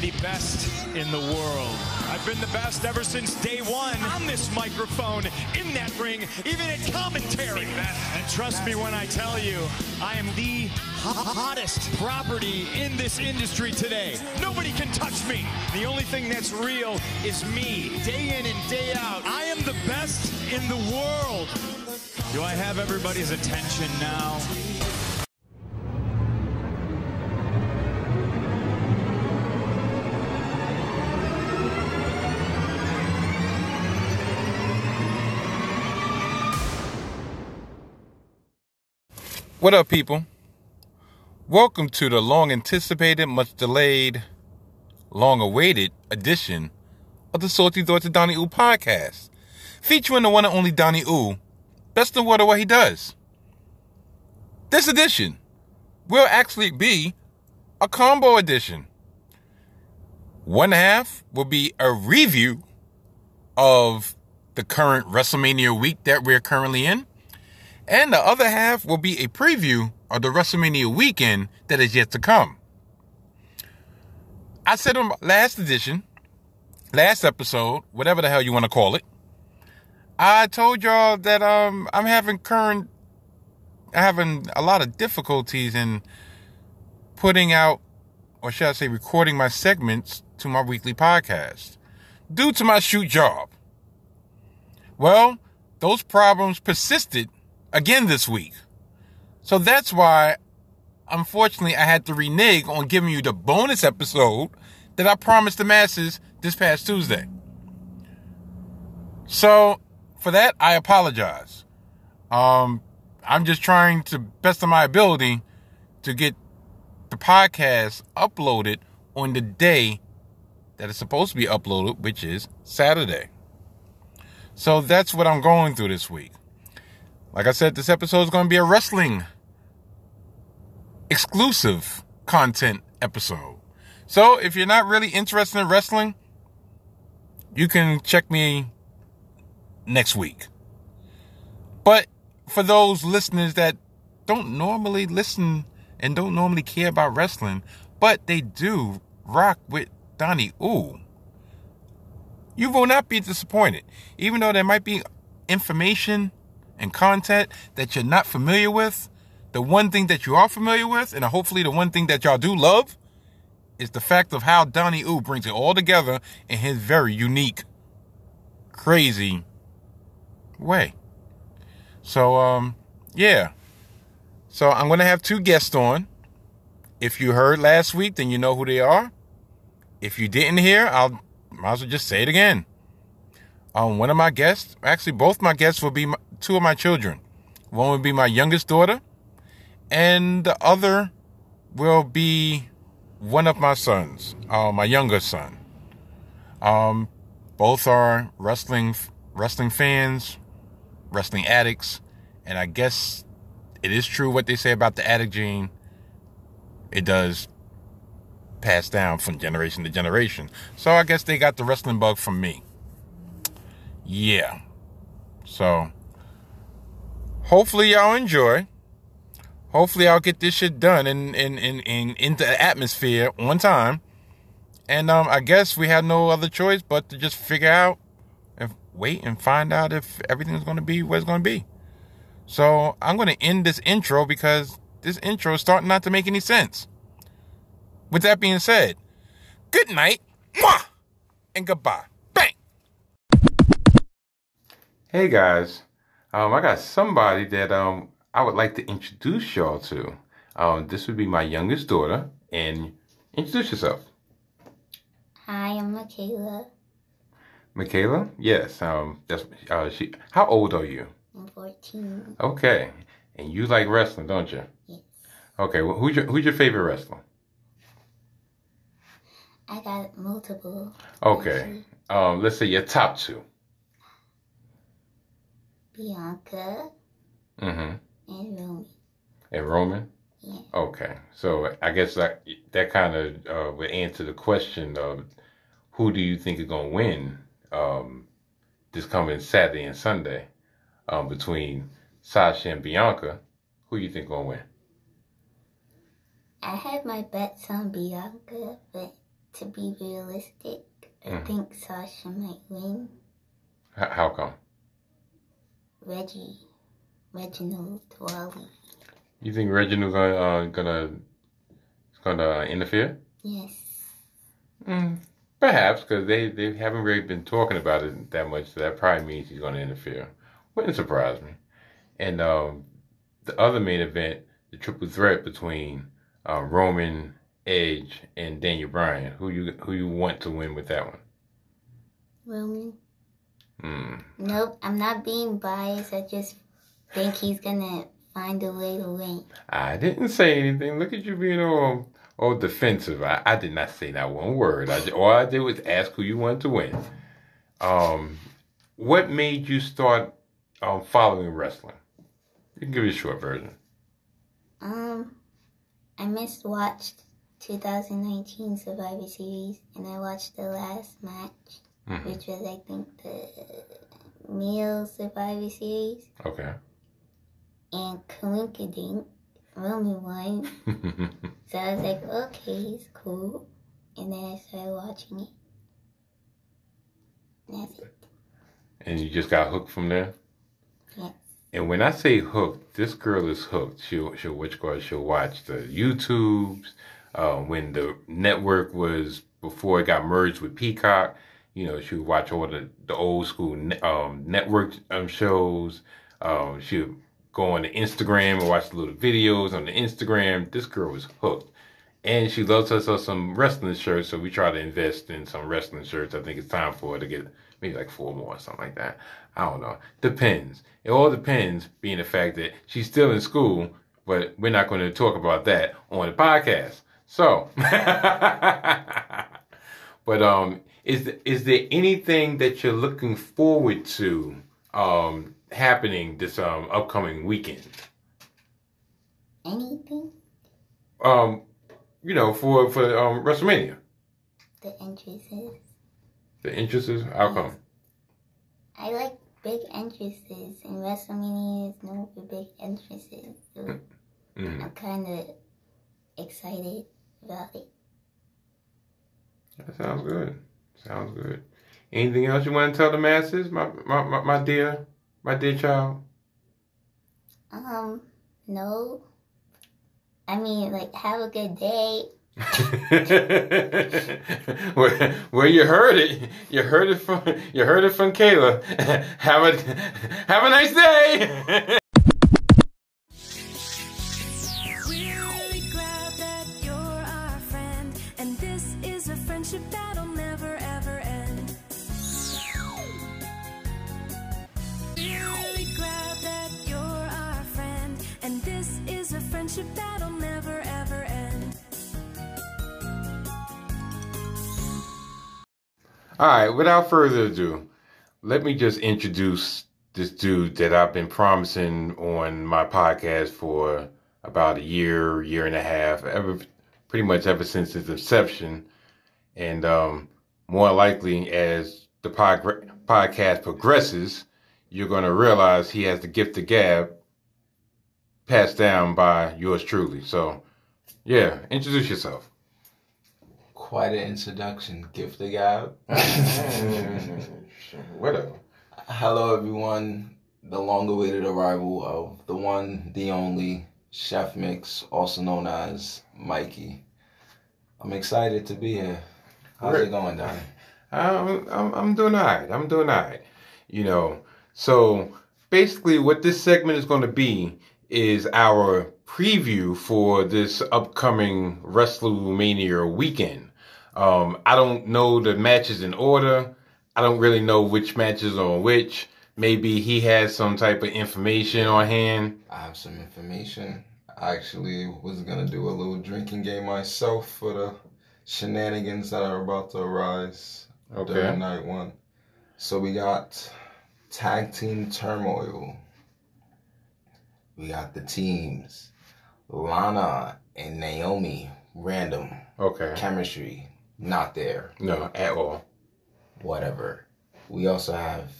the best in the world. I've been the best ever since day one on this microphone, in that ring, even at commentary. And trust me when I tell you, I am the hottest property in this industry today. Nobody can touch me. The only thing that's real is me, day in and day out. I am the best in the world. Do I have everybody's attention now? What up, people? Welcome to the long anticipated, much delayed, long awaited edition of the Salty Thoughts of Donnie Oo podcast, featuring the one and only Donnie Oo, best in what what he does. This edition will actually be a combo edition. One half will be a review of the current WrestleMania week that we're currently in. And the other half will be a preview of the WrestleMania weekend that is yet to come. I said on last edition, last episode, whatever the hell you want to call it, I told y'all that um I'm having current having a lot of difficulties in putting out or should I say recording my segments to my weekly podcast due to my shoot job. Well, those problems persisted again this week. So that's why, unfortunately, I had to renege on giving you the bonus episode that I promised the masses this past Tuesday. So for that, I apologize. Um, I'm just trying to best of my ability to get the podcast uploaded on the day that it's supposed to be uploaded, which is Saturday. So that's what I'm going through this week. Like I said, this episode is going to be a wrestling exclusive content episode. So if you're not really interested in wrestling, you can check me next week. But for those listeners that don't normally listen and don't normally care about wrestling, but they do rock with Donnie Oo, you will not be disappointed. Even though there might be information and content that you're not familiar with, the one thing that you are familiar with, and hopefully the one thing that y'all do love, is the fact of how Donnie Oo brings it all together in his very unique, crazy way. So, um, yeah. So I'm going to have two guests on. If you heard last week, then you know who they are. If you didn't hear, I'll might as well just say it again. Um, one of my guests, actually both my guests will be my, two of my children. One will be my youngest daughter, and the other will be one of my sons, uh, my youngest son. Um, both are wrestling wrestling fans, wrestling addicts, and I guess it is true what they say about the addict gene. It does pass down from generation to generation. So I guess they got the wrestling bug from me. Yeah. So hopefully y'all enjoy. Hopefully I'll get this shit done and in, in, in, into the atmosphere on time. And um, I guess we have no other choice but to just figure out and wait and find out if everything's to be what it's to be. So I'm to end this intro because this intro is starting not to make any sense. With that being said, good night, mwah, and goodbye. Hey guys, um, I got somebody that um I would like to introduce y'all to. Um, this would be my youngest daughter, and introduce yourself. Hi, I'm Michaela. Michaela, yes. Um, that's uh, she. How old are you? I'm 14. Okay, and you like wrestling, don't you? Yes. Okay, well, who's your who's your favorite wrestler? I got multiple. Okay, um, let's say your top two. Bianca Mm-hmm. and Romy. And Roman. Yeah. Okay, so I guess that that kind of uh, would answer the question of who do you think is going to win um, this coming Saturday and Sunday um, between Sasha and Bianca. Who you think going to win? I have my bets on Bianca, but to be realistic, I Mhm. think Sasha might win. H- how come? Reggie, Reginald Wally. You think Reginald gonna uh, gonna gonna interfere? Yes. Mm, perhaps because they they haven't really been talking about it that much. So that probably means he's gonna interfere. Wouldn't surprise me. And um, the other main event, the triple threat between uh, Roman, Edge, and Daniel Bryan. Who you who you want to win with that one? Roman. Hmm. Nope, I'm not being biased. I just think he's gonna find a way to win. I didn't say anything. Look at you being all all defensive. I, I did not say that one word. I, all I did was ask who you wanted to win. Um, what made you start um following wrestling? You can give me a short version. Um, I missed watched 2019 Survivor Series, and I watched the last match, Mhm. which was I think the male Survivor Series, Okay. and coincident, Roman won. So I was like, okay, he's cool, and then I started watching it. And that's it. and you just got hooked from there. Yes. And when I say hooked, this girl is hooked. She'll she'll watch she'll watch the YouTubes. Uh, when the network was before it got merged with Peacock, you know, she would watch all the, the old school um, network um, shows. Um, she would go on the Instagram and watch the little videos on the Instagram. This girl was hooked. And she loves herself some wrestling shirts, so we try to invest in some wrestling shirts. I think it's time for her to get maybe like four more or something like that. I don't know. Depends. It all depends, being the fact that she's still in school, but we're not going to talk about that on the podcast. So, but um, is is there anything that you're looking forward to um happening this um upcoming weekend? Anything? Um, you know, for for um WrestleMania. The entrances. The entrances. How come? I like big entrances, and WrestleMania is known for big entrances. So Mm, I'm kind of excited about it. that sounds good. Sounds good. Anything else you want to tell the masses, my my my, my dear, my dear child? Um, no. I mean, like, have a good day. where, where you heard it, you heard it from you heard it from Kayla. have a have a nice day. friendship that'll never ever end. All right, without further ado, let me just introduce this dude that I've been promising on my podcast for about a year, year and a half, ever pretty much ever since its inception. And um, more likely, as the pod- podcast progresses, you're going to realize he has the gift of gab passed down by yours truly. So, yeah, introduce yourself. Quite an introduction. Gift of gab. Whatever. Hello, everyone. The long-awaited arrival of the one, the only Chef Mix, also known as Mikey. I'm excited to be here. How's Great. it going, Donnie? I'm, um, I'm, I'm doing all right. I'm doing all right. You know, so basically what this segment is going to be is our preview for this upcoming WrestleMania weekend. Um, I don't know the matches in order. I don't really know which matches are on which. Maybe he has some type of information on hand. I have some information. I actually was gonna do a little drinking game myself for the shenanigans that are about to arise Okay. during night one. So we got tag team turmoil. We got the teams Lana and Naomi. Random Okay. chemistry not there. No, at all. Whatever. We also have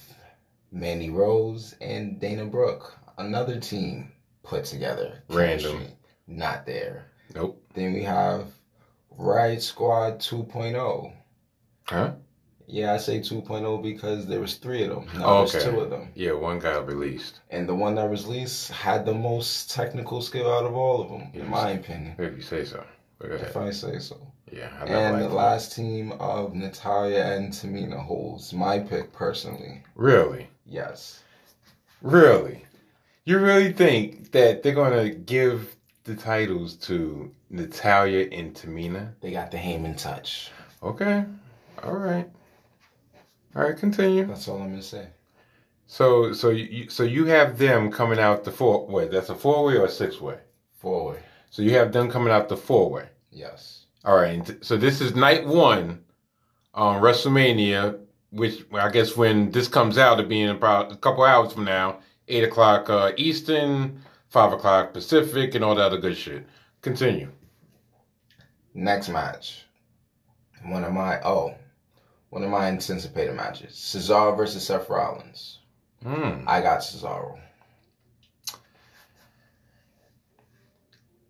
Mandy Rose and Dana Brooke. Another team put together. Random. Chemistry, Not there. Nope. Then we have Riot Squad 2.0. Huh? Yeah, I say 2.0 because there was three of them. Now Oh, there's okay. two of them. Yeah, one got released. And the one that was released had the most technical skill out of all of them, Yes. in my opinion. If you say so. If. I say so. Yeah, I And the last team of Natalya and Tamina holds my pick personally. Really? Yes. Really? You really think that they're gonna give the titles to Natalya and Tamina? They got the Heyman touch. Okay. All right. All right. Continue. That's all I'm gonna say. So, so you, so you have them coming out the four. way. that's a four way or a six way? Four way. So you have them coming out the four way. Yes. All right. So this is night one on WrestleMania, which I guess when this comes out, it'll be in about a couple hours from now, eight o'clock uh, Eastern, five o'clock Pacific, and all that other good shit. Continue. Next match. One of my oh, one of my anticipated matches. Cesaro versus Seth Rollins. Hmm. I got Cesaro.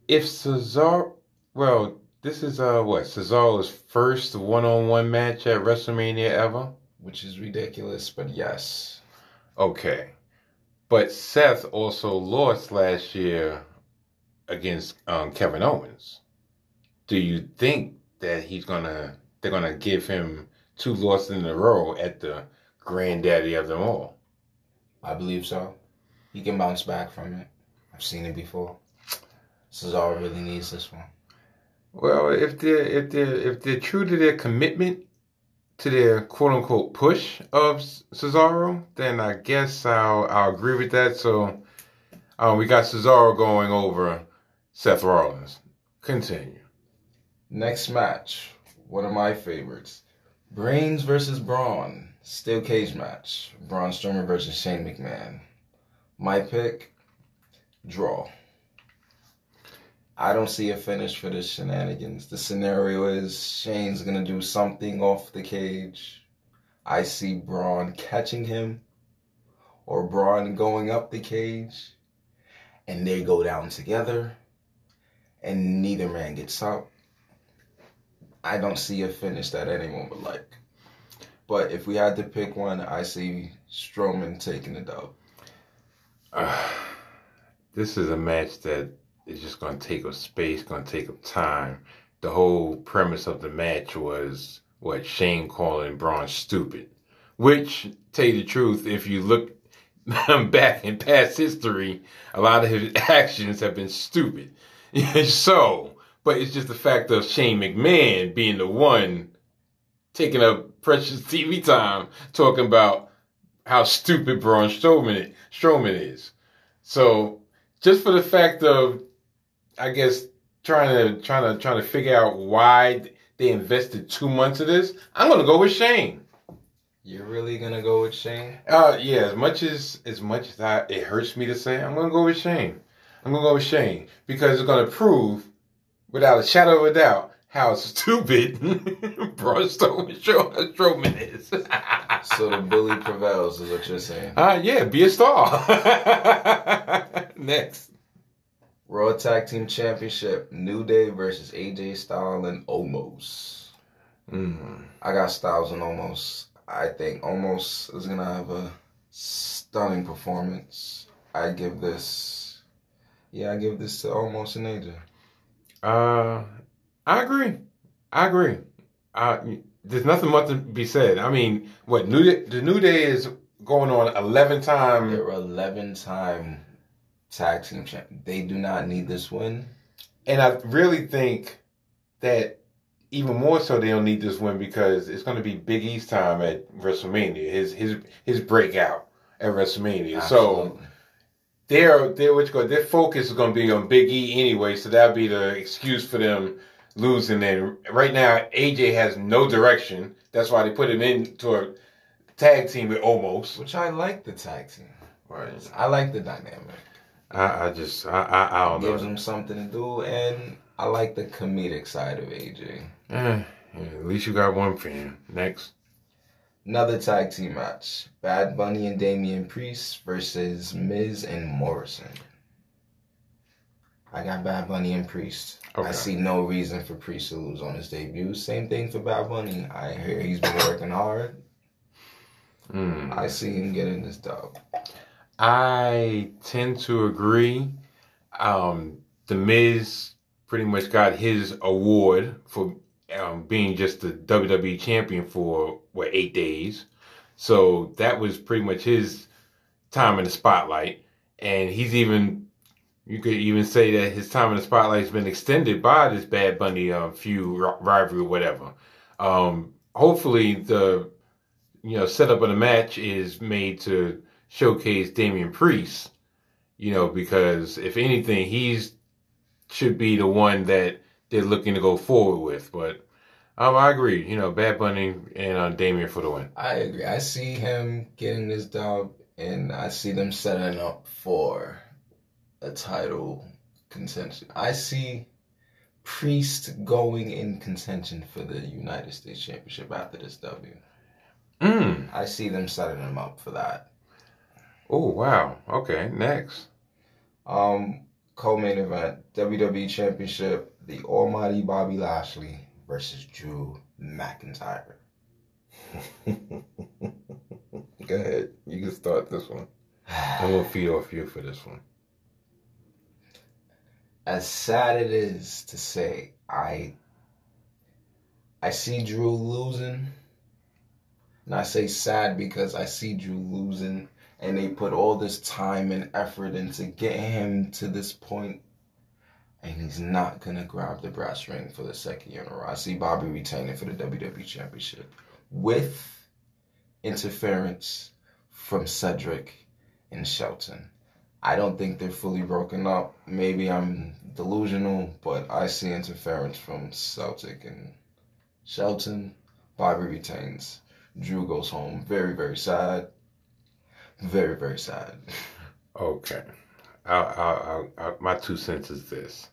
If Cesaro, well, this is uh what Cesaro's first one-on-one match at WrestleMania ever. Which is ridiculous, but yes. Okay, but Seth also lost last year against um, Kevin Owens. Do you think that he's gonna they're gonna give him two losses in a row at the granddaddy of them all? I believe so. He can bounce back from it. I've seen it before. Cesaro really needs this one. Well, if they're if they're if they're true to their commitment to their quote unquote push of Cesaro, then I guess I'll I'll agree with that. So, um, we got Cesaro going over Seth Rollins. Continue. Next match, one of my favorites. Brains versus Braun. Steel cage match. Braun Strowman versus Shane McMahon. My pick, draw. I don't see a finish for this shenanigans. The scenario is Shane's gonna do something off the cage. I see Braun catching him, or Braun going up the cage, and they go down together, and neither man gets up. I don't see a finish that anyone would like. But if we had to pick one, I see Strowman taking the dub. this is a match that is just going to take up space, going to take up time. The whole premise of the match was what Shane calling Braun stupid, which, tell you the truth, if you look back in past history, a lot of his actions have been stupid. so, but it's just the fact of Shane McMahon being the one taking up precious TV time talking about how stupid Braun Strowman, Strowman is. So just for the fact of, I guess trying to trying to trying to figure out why they invested two months of this, I'm gonna go with Shane. You're really gonna go with Shane? Uh, yeah. As much as as much as I, it hurts me to say, I'm gonna go with Shane. I'm gonna go with Shane because it's gonna prove, without a shadow of a doubt, how stupid Braun Strowman Strowman is. So the bully prevails, is what you're saying. Ah, yeah, be a star. Next. Raw Tag Team Championship, New Day versus AJ Styles and Omos. Mm. I got Styles and Omos. I think Omos is gonna have a stunning performance. I give this, yeah, I give this to Omos and AJ. Uh, I agree. I agree. Uh, there's nothing much to be said. I mean, what New Day, the New Day is going on 11 time. They're 11 time tag team champ. They do not need this win. And I really think that even more so they don't need this win because it's going to be Big E's time at WrestleMania. His his his breakout at WrestleMania. So Their their what you call their focus is going to be on Big E anyway. So that'll be the excuse for them losing. And right now AJ has no direction. That's why they put him into a tag team with Omos. which I like the tag team. Right. I like the dynamic. I, I just I I, I don't Gives know. them something to do, and I like the comedic side of AJ. Eh, yeah, at least you got one fan. Next. Another tag team match: Bad Bunny and Damian Priest versus Miz and Morrison. I got Bad Bunny and Priest. Okay. I see no reason for Priest to lose on his debut. Same thing for Bad Bunny. I hear he's been working hard. Mm. I see him getting this dub. I tend to agree. Um, the Miz pretty much got his award for um, being just the WWE champion for what eight days. So that was pretty much his time in the spotlight, and he's even you could even say that his time in the spotlight has been extended by this Bad Bunny uh, feud rivalry, or whatever. Um, hopefully, the you know setup of the match is made to showcase Damian Priest. You know, because if anything, he's should be the one that they're looking to go forward with. But um, I agree. You know, Bad Bunny and uh, Damian for the win. I agree. I see him getting this dub, and I see them setting up for a title contention. I see Priest going in contention for the United States Championship after this W. Mm. I see them setting him up for that. Oh wow. Okay. Next. Um, co-main event, WWE Championship, the Almighty Bobby Lashley versus Drew McIntyre. Go ahead. You can start this one. I'm gonna feed off you for this one. as sad it is to say, I I see Drew losing. And I say sad because I see Drew losing and they put all this time and effort into getting him to this point and he's not gonna grab the brass ring for the second year in a row. I see Bobby retaining for the WWE Championship with interference from Cedric and Shelton. I don't think they're fully broken up. Maybe I'm delusional, but I see interference from Cedric and Shelton. Bobby retains. Drew goes home. Very, very sad. Very, very sad. Okay. I, I, I, my two cents is this.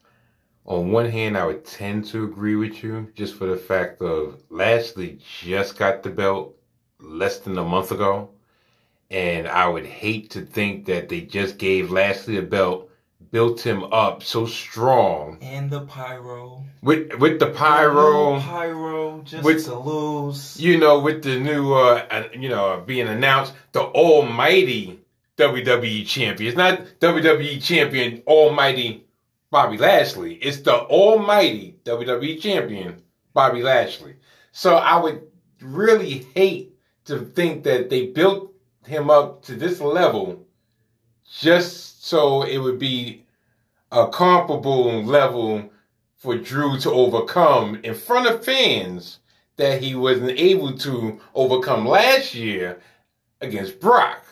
On one hand, I would tend to agree with you just for the fact of Lashley just got the belt less than a month ago. And I would hate to think that they just gave Lashley a belt, built him up so strong And the pyro. with with the pyro. pyro just With- to lose. you know, with the new, uh, uh, you know, being announced, the Almighty WWE Champion. It's not WWE Champion Almighty Bobby Lashley. It's the Almighty WWE Champion Bobby Lashley. So I would really hate to think that they built him up to this level just so it would be a comparable level for Drew to overcome in front of fans that he wasn't able to overcome last year against Brock.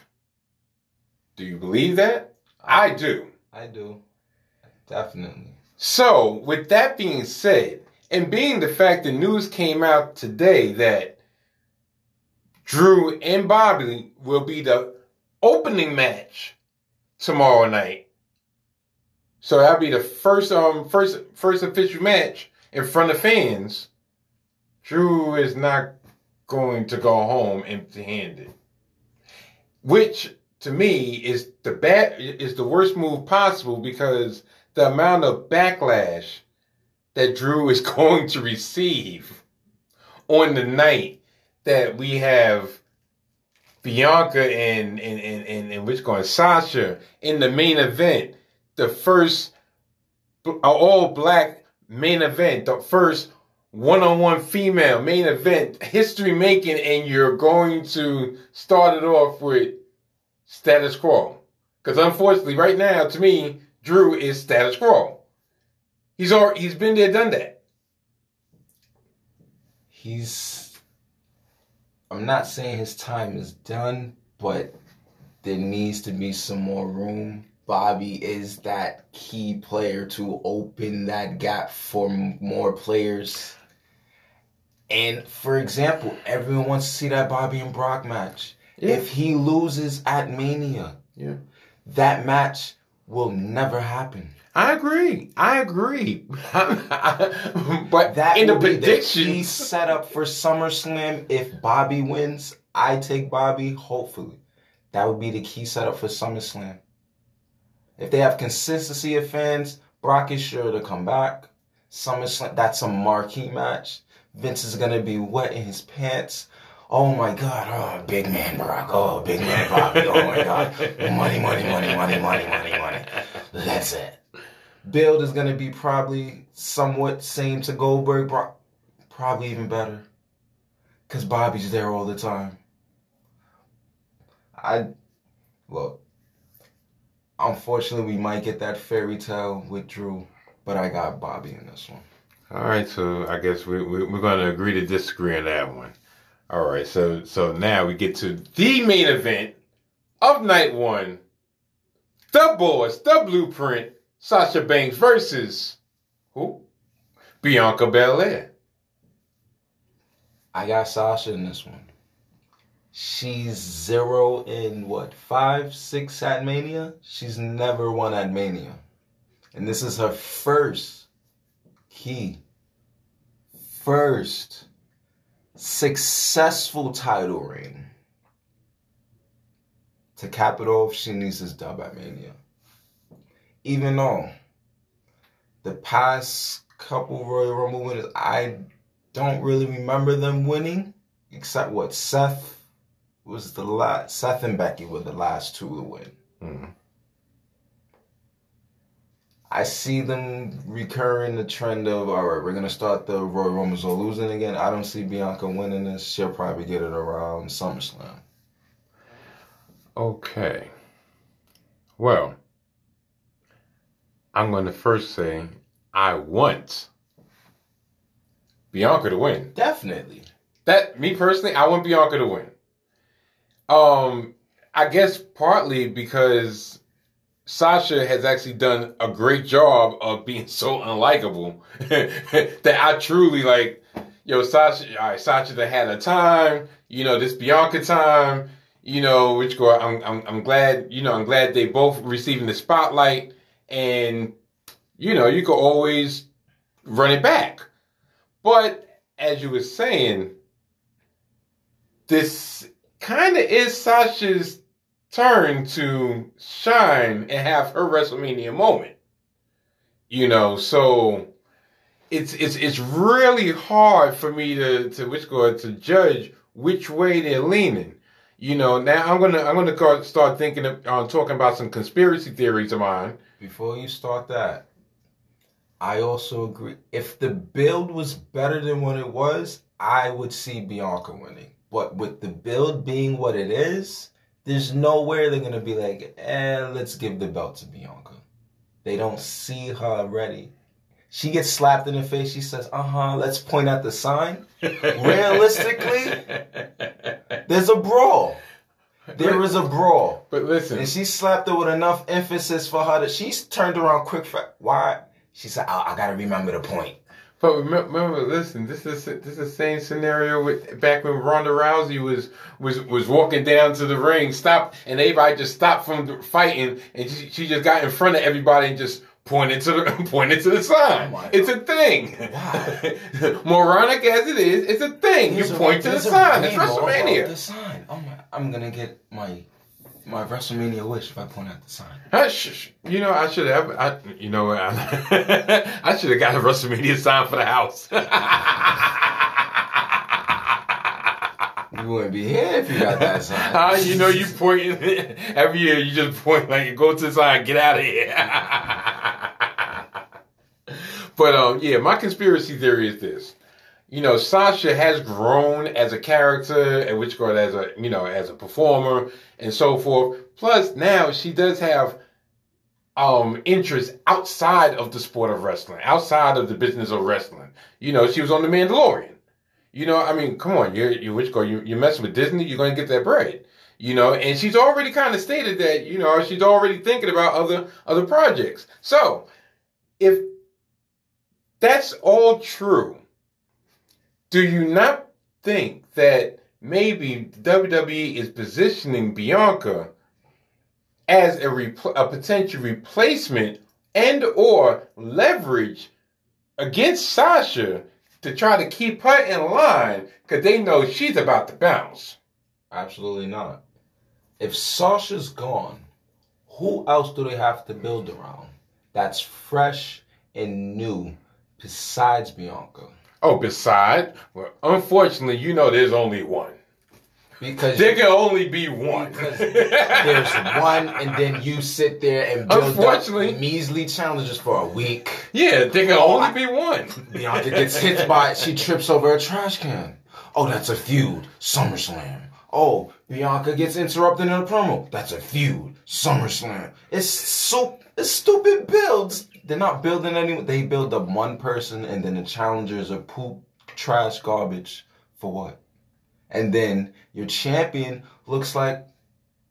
Do you believe that? I do. I do. Definitely. So, with that being said, and being the fact the news came out today that Drew and Bobby will be the opening match tomorrow night. So that'll be the first um first first official match in front of fans. Drew is not going to go home empty-handed. Which to me is the bad is the worst move possible because the amount of backlash that Drew is going to receive on the night that we have Bianca and and and and, and which going Sasha in the main event, the first all black main event, the first one-on-one female main event, history making, and you're going to start it off with status quo. Because unfortunately, right now, to me, Drew is status quo. He's already, he's been there, done that. He's. I'm not saying his time is done, but there needs to be some more room. Bobby is that key player to open that gap for more players. And for example, everyone wants to see that Bobby and Brock match. Yeah. If he loses at Mania, Yeah. that match will never happen. I agree. I agree. but That in the the key predictions, setup for SummerSlam. If Bobby wins, I take Bobby. Hopefully, that would be the key setup for SummerSlam. If they have consistency of fans, Brock is sure to come back. SummerSlam, that's a marquee match. Vince is gonna be wet in his pants. Oh my God! Oh, big man Brock. Oh, big man Bobby, Oh my God! Money, money, money, money, money, money, money. That's it. Build is gonna be probably somewhat same to Goldberg. Probably even better, cause Bobby's there all the time. I look. Unfortunately, we might get that fairy tale with Drew, but I got Bobby in this one. All right, so I guess we, we we're going to agree to disagree on that one. All right, so so now we get to the main event of night one. The boys, the blueprint, Sasha Banks versus who? Bianca Belair. I got Sasha in this one. She's zero in what five, six at Mania. She's never won at Mania, and this is her first key, first successful title reign. To cap it off, she needs this dub at Mania. Even though the past couple Royal Rumble winners, I don't really remember them winning, except what Seth was the last. Seth and Becky were the last two to win. Mhm. I see them recurring the trend of all right, we're gonna start the Royal Rumbles or losing again. I don't see Bianca winning this. She'll probably get it around SummerSlam. Okay. Well, I'm going to first say I want Bianca to win. Definitely. That me personally, I want Bianca to win. Um, I guess partly because Sasha has actually done a great job of being so unlikable that I truly like. Yo, Sasha, all right, Sasha had a time. You know, this Bianca time. You know, which go. I'm, I'm, I'm glad. You know, I'm glad they both receiving the spotlight, and you know, you could always run it back. But as you were saying, this kind of is Sasha's turn to shine and have her WrestleMania moment. You know, so it's it's it's really hard for me to to which go to judge which way they're leaning. You know, now I'm gonna I'm gonna start thinking of uh, talking about some conspiracy theories of mine. Before you start that, I also agree. If the build was better than what it was, I would see Bianca winning. But with the build being what it is, there's nowhere they're gonna be like, eh, let's give the belt to Bianca. They don't see her ready. She gets slapped in the face. She says, "Uh huh." Let's point at the sign. Realistically, there's a brawl. There is a brawl. But listen, And she slapped her with enough emphasis for her that she's turned around quick. For, why? She said, oh, I gotta remember the point. But remember, listen, this is this is the same scenario with back when Ronda Rousey was was was walking down to the ring, stopped, and everybody just stopped from fighting, and she, she just got in front of everybody and just pointed to the pointed to the sign. Oh it's a thing. Wow. Moronic as it is, it's a thing. There's you a- point to the sign. It's WrestleMania. The sign. Oh my! I'm gonna get my my WrestleMania wish if I point at the sign. I sh- you know, I should have. I, you know, I, I should have got a WrestleMania sign for the house. You wouldn't be here if you got that sign. How you know you point every year? You just point like go to the sign, get out of here. but um, yeah, my conspiracy theory is this: you know, Sasha has grown as a character, and which girl as a you know as a performer and so forth. Plus, now she does have um interest outside of the sport of wrestling, outside of the business of wrestling. You know, she was on The Mandalorian. You know, I mean, come on, you're you which girl you you messing with Disney, you're gonna get that bread. You know, and she's already kind of stated that, you know, she's already thinking about other other projects. So if that's all true, do you not think that maybe WWE is positioning Bianca as a, repl- a potential replacement and or leverage against Sasha to try to keep her in line because they know she's about to bounce. Absolutely not. If Sasha's gone, who else do they have to build around? that's fresh and new besides Bianca? Oh, beside, well, unfortunately, you know there's only one. Because There can only be one. Because there's one, and then you sit there and build up measly challenges for a week. yeah, there can oh, only be one. Bianca gets hit by she trips over a trash can. Oh, that's a feud. SummerSlam. Oh, Bianca gets interrupted in a promo. That's a feud. SummerSlam. It's so it's stupid builds. They're not building anyone. They build up one person, and then the challengers are poop, trash, garbage. For what? And then your champion looks like,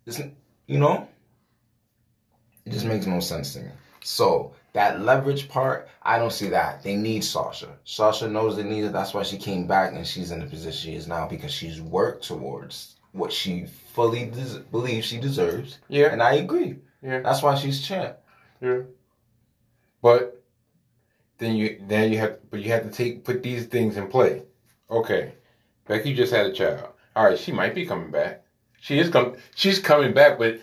isn't you know? It just makes no sense to me. So that leverage part, I don't see that. They need Sasha. Sasha knows they need it. That's why she came back and she's in the position she is now because she's worked towards what she fully des- believes she deserves. Yeah. And I agree. Yeah. That's why she's champ. Yeah. But then you then you have but you have to take put these things in play. Okay. Becky just had a child. All right, she might be coming back. She is com- she's coming back, but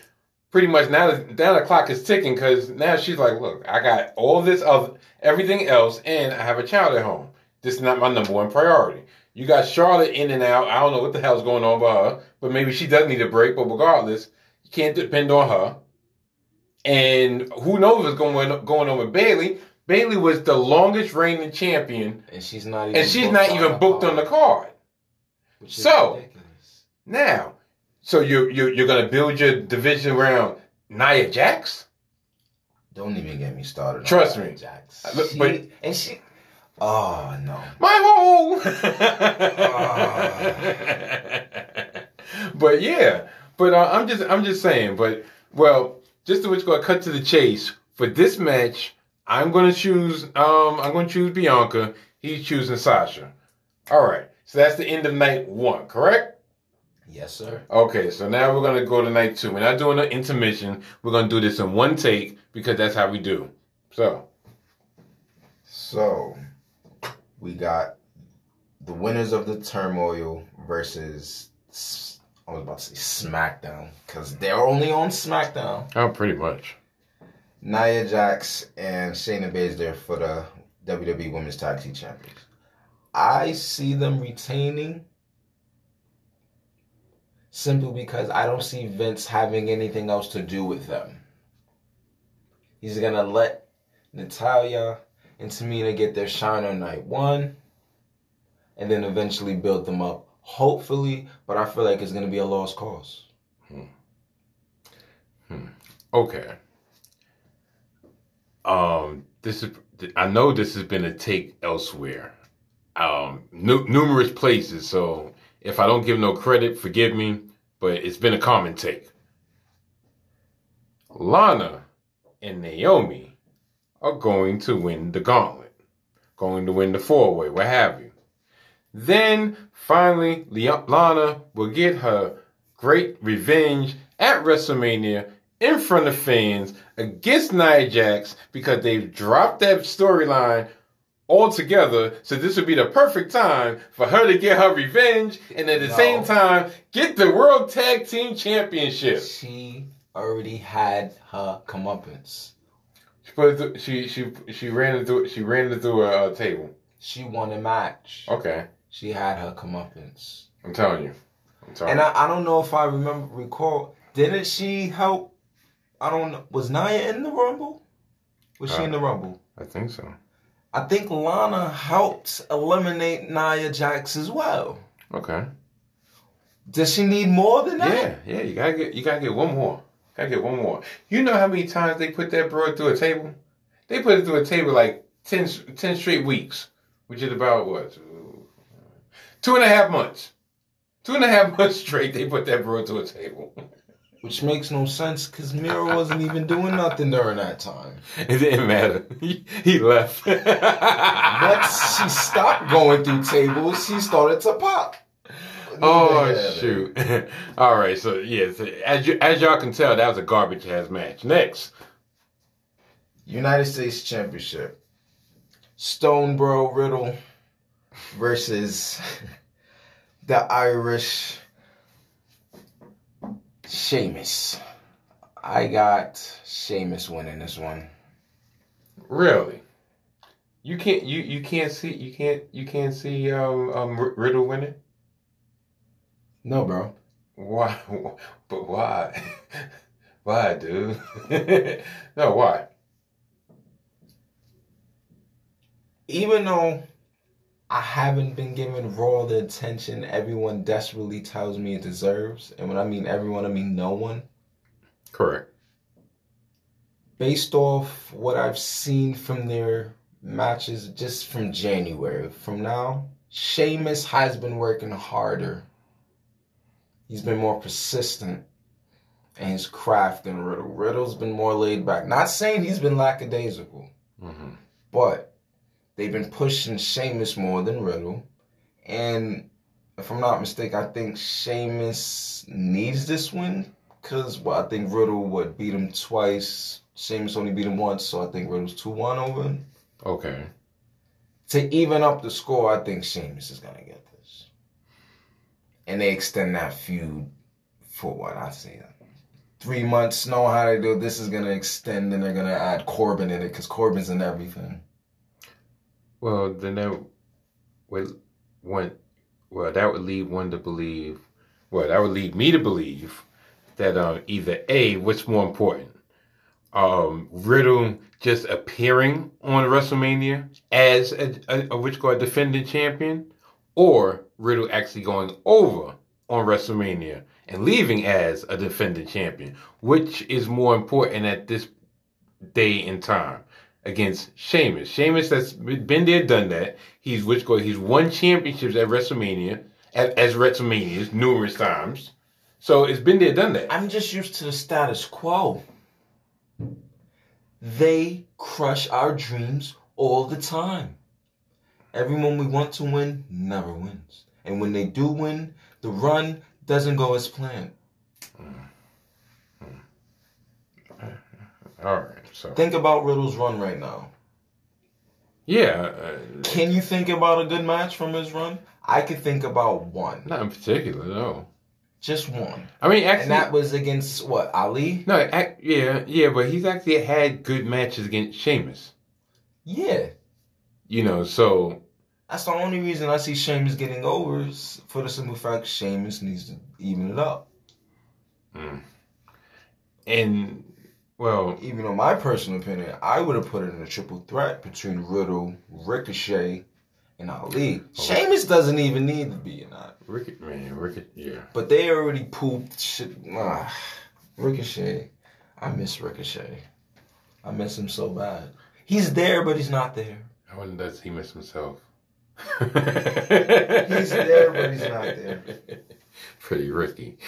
pretty much now the, now the clock is ticking because now she's like, look, I got all this other everything else, and I have a child at home. This is not my number one priority. You got Charlotte in and out. I don't know what the hell's going on with her, but maybe she does need a break. But regardless, you can't depend on her. And who knows what's going going on with Bayley? Bayley was the longest reigning champion, And she's not even and she's booked not on even booked on the card. So- ridiculous. Now, so you you you're gonna build your division around Nia Jax? Don't even get me started. Trust me. Jax. Uh, She- but- and she, oh no. My hole. Ah. but yeah, but uh, I'm just I'm just saying. But well, just to which go cut to the chase for this match. I'm gonna choose. Um, I'm gonna choose Bianca. He's choosing Sasha. All right. So that's the end of night one, correct? Yes, sir. Okay, so now we're gonna go to night two. We're not doing an intermission. We're gonna do this in one take because that's how we do. So So we got the winners of the turmoil versus I was about to say SmackDown because they're only on SmackDown. Oh, pretty much. Nia Jax and Shayna Baszler for the WWE Women's Tag Team Champions. I see them retaining simply because I don't see Vince having anything else to do with them. He's gonna let Natalya and Tamina get their shine on night one, and then eventually build them up. Hopefully, but I feel like it's gonna be a lost cause. Hmm. Okay. Um, this is I know this has been a take elsewhere, um, nu- numerous places. So if I don't give no credit, forgive me, but it's been a common take. Lana and Naomi are going to win the gauntlet, going to win the four way, what have you. Then finally, Lana will get her great revenge at WrestleMania in front of fans against Nia Jax because they've dropped that storyline altogether. So this would be the perfect time for her to get her revenge and at the No. same time get the World Tag Team Championship. She already had her comeuppance. She put it through, she she she ran it through she ran it through a, uh table. She won a match. Okay, She had her comeuppance. I'm telling you. I'm telling And you. I, I don't know if I remember recall. Didn't she help? I don't know. Was Nia in the Rumble? Was she uh, in the Rumble? I think so. I think Lana helped eliminate Nia Jax as well. Okay. Does she need more than that? Yeah, yeah. You gotta get you gotta get one more. Gotta get one more. You know how many times they put that broad through a table? They put it through a table like 10, 10 straight weeks, which is about what two, and a half months. Two and a half months straight. They put that bro to a table. Which makes no sense because Miro wasn't even doing nothing during that time. It didn't matter. He, he left. Once she stopped going through tables, she started to pop. Oh shoot! All right, so yeah, so as you as y'all can tell, that was a garbage ass match. Next, United States Championship. Stone Bro Riddle versus the Irish Sheamus. I got Sheamus winning this one. Really? You can't you you can't see you can't you can't see um um Riddle winning? No, bro. Why? But why? why, dude? no, why? Even though I haven't been given Raw the attention everyone desperately tells me it deserves, and when I mean everyone, I mean no one. Correct. Based off what I've seen from their matches just from January, from now, Sheamus has been working harder. He's been more persistent in his craft than Riddle. Riddle's been more laid back. Not saying he's been lackadaisical, hmm but they've been pushing Sheamus more than Riddle. And if I'm not mistaken, I think Sheamus needs this win because well, I think Riddle would beat him twice. Sheamus only beat him once, so I think Riddle's 2 1 over him. Okay. To even up the score, I think Sheamus is going to get this. And they extend that feud for what I see. Three months, know how they do. This is going to extend, and they're going to add Corbin in it because Corbin's in everything. Well, then that would one. Well, that would lead one to believe. Well, that would lead me to believe that uh, either a what's more important, um, Riddle just appearing on WrestleMania as a, a, a which called defending champion, or Riddle actually going over on WrestleMania and leaving as a defending champion. Which is more important at this day and time? Against Sheamus. Sheamus has been there, done that. He's which go he's won championships at WrestleMania at, as WrestleManias numerous times. So it's been there, done that. I'm just used to the status quo. They crush our dreams all the time. Everyone we want to win never wins. And when they do win, the run doesn't go as planned. Mm. Mm. All right. So Think about Riddle's run right now. yeah, uh, Can you think about a good match from his run? I could think about one. not in particular, no. Just one. I mean, actually, And that was against what, Ali? no, yeah, yeah, but he's actually had good matches against Sheamus. Yeah. You know, so That's the only reason I see Sheamus getting over is for the simple fact Sheamus needs to even it up. and well, even though my personal opinion, I would have put it in a triple threat between Riddle, Ricochet, and Ali. Sheamus doesn't even need to be in that. Ricket, man, Ricket, yeah. But they already pooped shit. Ah, Ricochet. I miss Ricochet. I miss him so bad. He's there, but he's not there. I wonder does he miss himself? He's there, but he's not there. Pretty risky.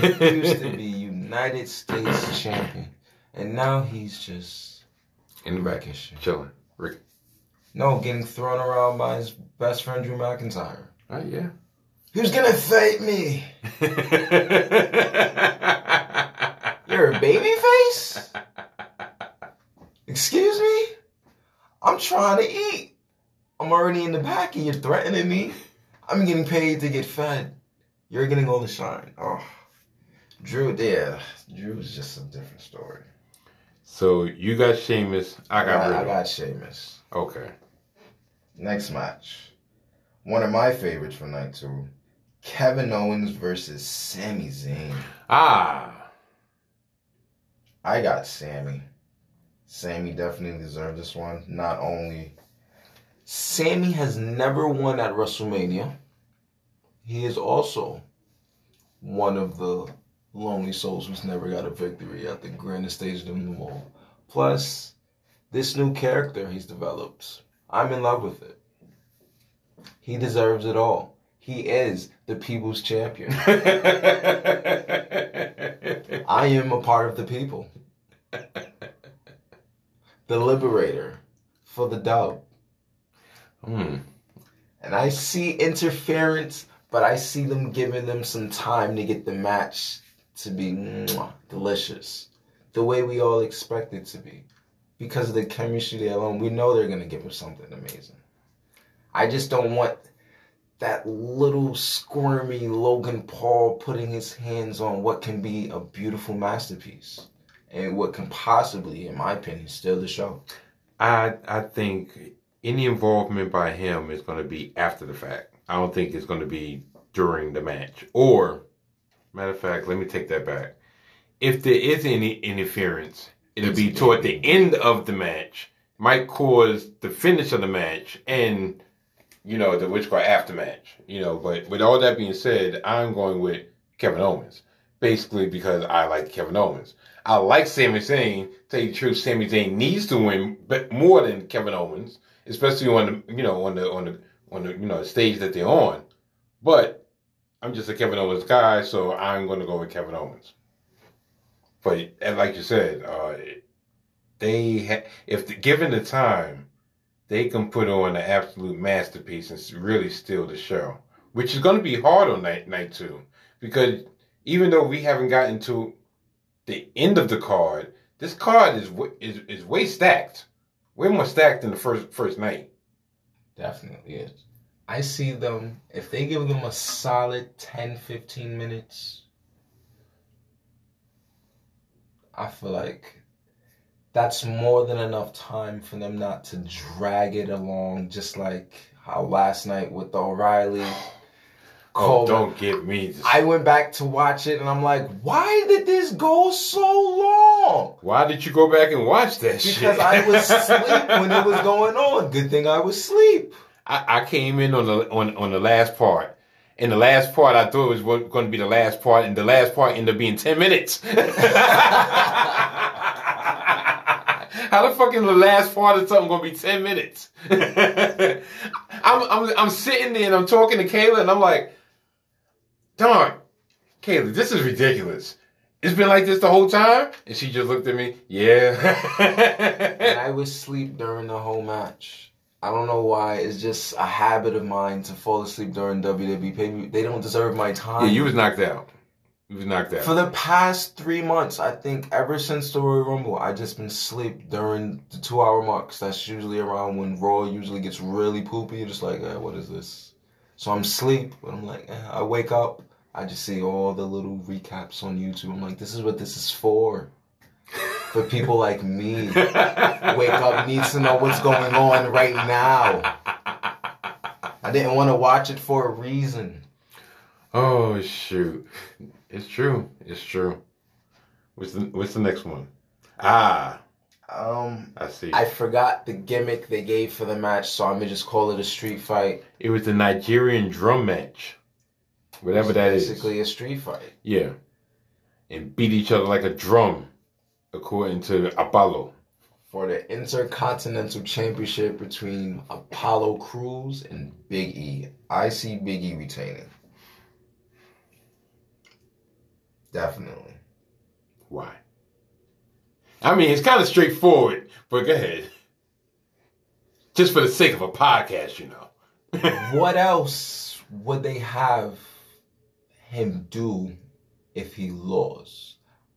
He used to be United States champion. And now he's just in the back, chilling. Rick. No, getting thrown around by his best friend Drew McIntyre. Oh yeah. Who's gonna fight me? You're a baby face? Excuse me? I'm trying to eat. I'm already in the back and you're threatening me. I'm getting paid to get fed. You're getting all the shine. Oh. Drew, yeah. Drew's just a different story. So you got Sheamus. I got I, I got Sheamus. Okay. Next match. One of my favorites from night two. Kevin Owens versus Sami Zayn. Ah. I got Sami. Sami definitely deserved this one. Not only Sami has never won at WrestleMania, he is also one of the lonely souls who's never got a victory at the grandest stage of them all. Plus, this new character he's developed, I'm in love with it. He deserves it all. He is the people's champion. I am a part of the people. The liberator for the dub. Hmm. And I see interference, but I see them giving them some time to get the match to be mwah, delicious. The way we all expect it to be. Because of the chemistry alone, we know they're going to give us something amazing. I just don't want that little squirmy Logan Paul putting his hands on what can be a beautiful masterpiece. And what can possibly, in my opinion, steal the show. I I think any involvement by him is going to be after the fact. I don't think it's going to be during the match. Or, matter of fact, let me take that back. If there is any interference, it'll be toward the end of the match. Might cause the finish of the match and you know the which call after match. You know, but with all that being said, I'm going with Kevin Owens. Basically because I like Kevin Owens. I like Sami Zayn. Tell you the truth, Sami Zayn needs to win, but more than Kevin Owens, especially on the you know on the on the on the you know stage that they're on. But I'm just a Kevin Owens guy, so I'm going to go with Kevin Owens. But like you said, uh, they ha- if the, given the time, they can put on an absolute masterpiece and really steal the show, which is going to be hard on night night two because even though we haven't gotten to the end of the card, this card is is is way stacked, way more stacked than the first first night. Definitely is. I see them, if they give them a solid 10, 15 minutes, I feel like that's more than enough time for them not to drag it along, just like how last night with the O'Reilly. Oh, don't get me. This. I went back to watch it and I'm like, why did this go so long? Why did you go back and watch that shit? Because I was asleep when it was going on. Good thing I was asleep. I, I came in on the on on the last part. And the last part, I thought was going to be the last part, and the last part ended up being ten minutes. How the fuck is the last part of something going to be ten minutes? I'm, I'm I'm sitting there and I'm talking to Kayla, and I'm like, darn, Kayla, this is ridiculous. It's been like this the whole time, and she just looked at me. Yeah. and I was asleep during the whole match. I don't know why. It's just a habit of mine to fall asleep during WWE pay They don't deserve my time. yeah, you was knocked out. You was knocked out. For the past three months, I think ever since the Royal Rumble, I just been sleep during the two hour marks. That's usually around when Raw usually gets really poopy. You're just like, eh, what is this? So I'm asleep, but I'm like, eh. I wake up, I just see all the little recaps on YouTube. I'm like, this is what this is for. For people like me, wake up needs to know what's going on right now. I didn't want to watch it for a reason. Oh shoot! It's true. It's true. What's the What's the next one? Ah, Um, I see. I forgot the gimmick they gave for the match, so I'm gonna just call it a street fight. it was the Nigerian drum match, whatever that is. basically a street fight. Yeah, and beat each other like a drum, according to Apollo. for the Intercontinental Championship between Apollo Crews and Big E. I see Big E retaining. Definitely. Why? I mean, it's kind of straightforward, but go ahead. Just for the sake of a podcast, you know. What else would they have him do if he lost?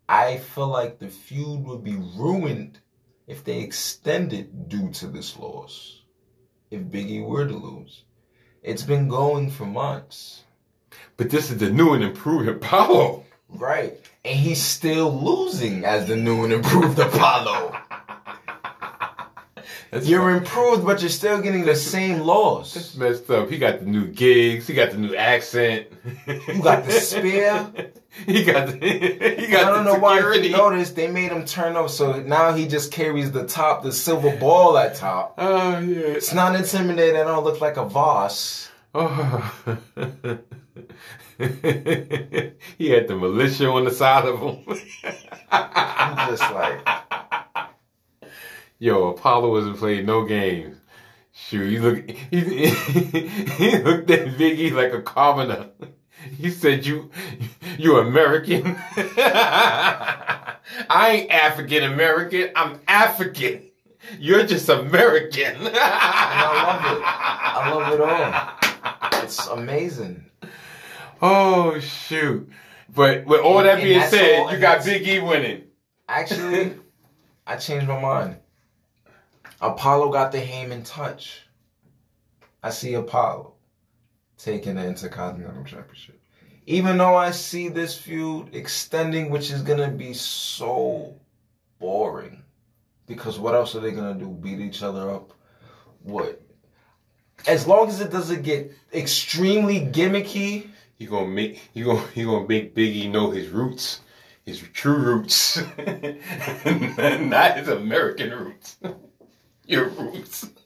I feel like the feud would be ruined if they extended due to this loss. If Biggie were to lose, it's been going for months, But this is the new and improved Apollo. right? And he's still losing as the new and improved Apollo. That's You're improved, but you're still getting the same loss. That's messed up. He got the new gigs. He got the new accent. You got the spear. he got the. He got I don't know why you noticed they made him turn up, so now he just carries the top, the silver ball at top. Oh yeah. It's not intimidating. I don't look like a Voss. Oh. he had the militia on the side of him. I'm just like, Yo, Apollo wasn't playing no games. Shoot, he look he, he looked at Biggie like a commoner. He said, "You, you American? I ain't African American. I'm African. You're just American." and I love it. I love it all. It's amazing. Oh shoot! But with all And- that being said, all- you got Big E winning. Actually, I changed my mind. Apollo got the Heyman touch. I see Apollo taking the Intercontinental Championship. Even though I see this feud extending, which is gonna be so boring. Because what else are they gonna do? Beat each other up? What? As long as it doesn't get extremely gimmicky, You gonna make you gonna you gonna make Biggie know his roots, his true roots, not his American roots. Your roots.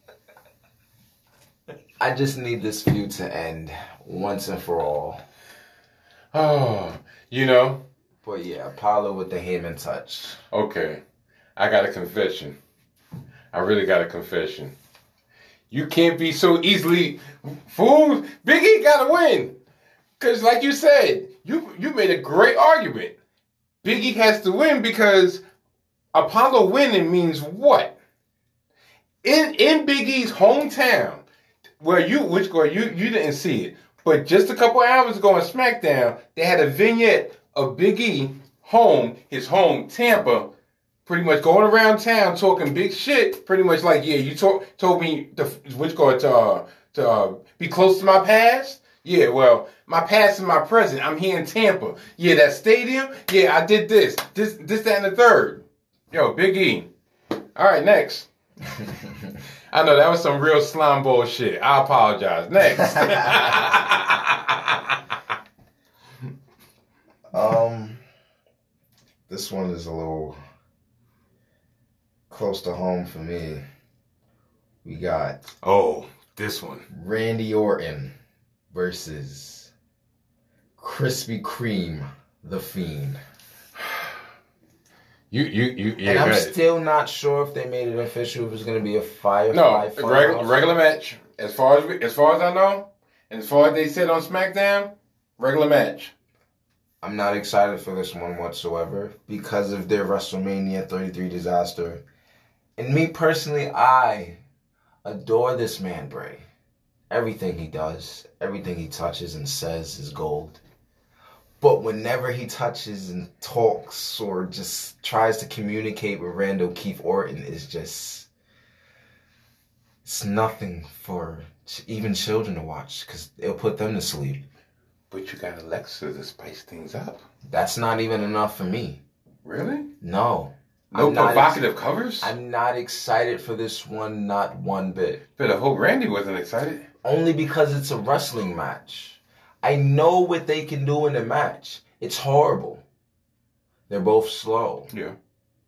I just need this feud to end once and for all. Oh, you know. But yeah, Apollo with the Heyman touch. Okay, I got a confession. I really got a confession. You can't be so easily fooled. Biggie gotta win. Cause like you said, you you made a great argument. Biggie has to win because Apollo winning means what? In in Big E's hometown, where you which where you you didn't see it, but just a couple hours ago on SmackDown, they had a vignette of Big E home, his home, Tampa, pretty much going around town talking big shit. Pretty much like, yeah, you told told me the which go to uh, to uh, be close to my past. Yeah, well, my past and my present. I'm here in Tampa. Yeah, that stadium. Yeah, I did this, this, this, that, and the third. Yo, Big E. All right, next. I know that was some real slime bullshit. I apologize. Next. Um, this one is a little close to home for me. We got oh, this one. Randy Orton versus Krispy Kreme, the Fiend. You, you, you. Yeah, and I'm still not sure if they made it official. If it's going to be a fire. No, five, five, regular, regular match. As far as we, as far as I know, and as far as they said on SmackDown, regular match. I'm not excited for this one whatsoever because of their WrestleMania 33 disaster. And me personally, I adore this man, Bray. Everything he does, everything he touches and says is gold. But whenever he touches and talks or just tries to communicate with Randall Keith Orton, is just. It's nothing for ch- even children to watch because it'll put them to sleep. But you got Alexa to spice things up. That's not even enough for me. Really? No. No I'm provocative covers. I'm not excited for this one, not one bit. but I hope Randy wasn't excited. Only because it's a wrestling match. I know what they can do in a match. It's horrible. They're both slow. Yeah,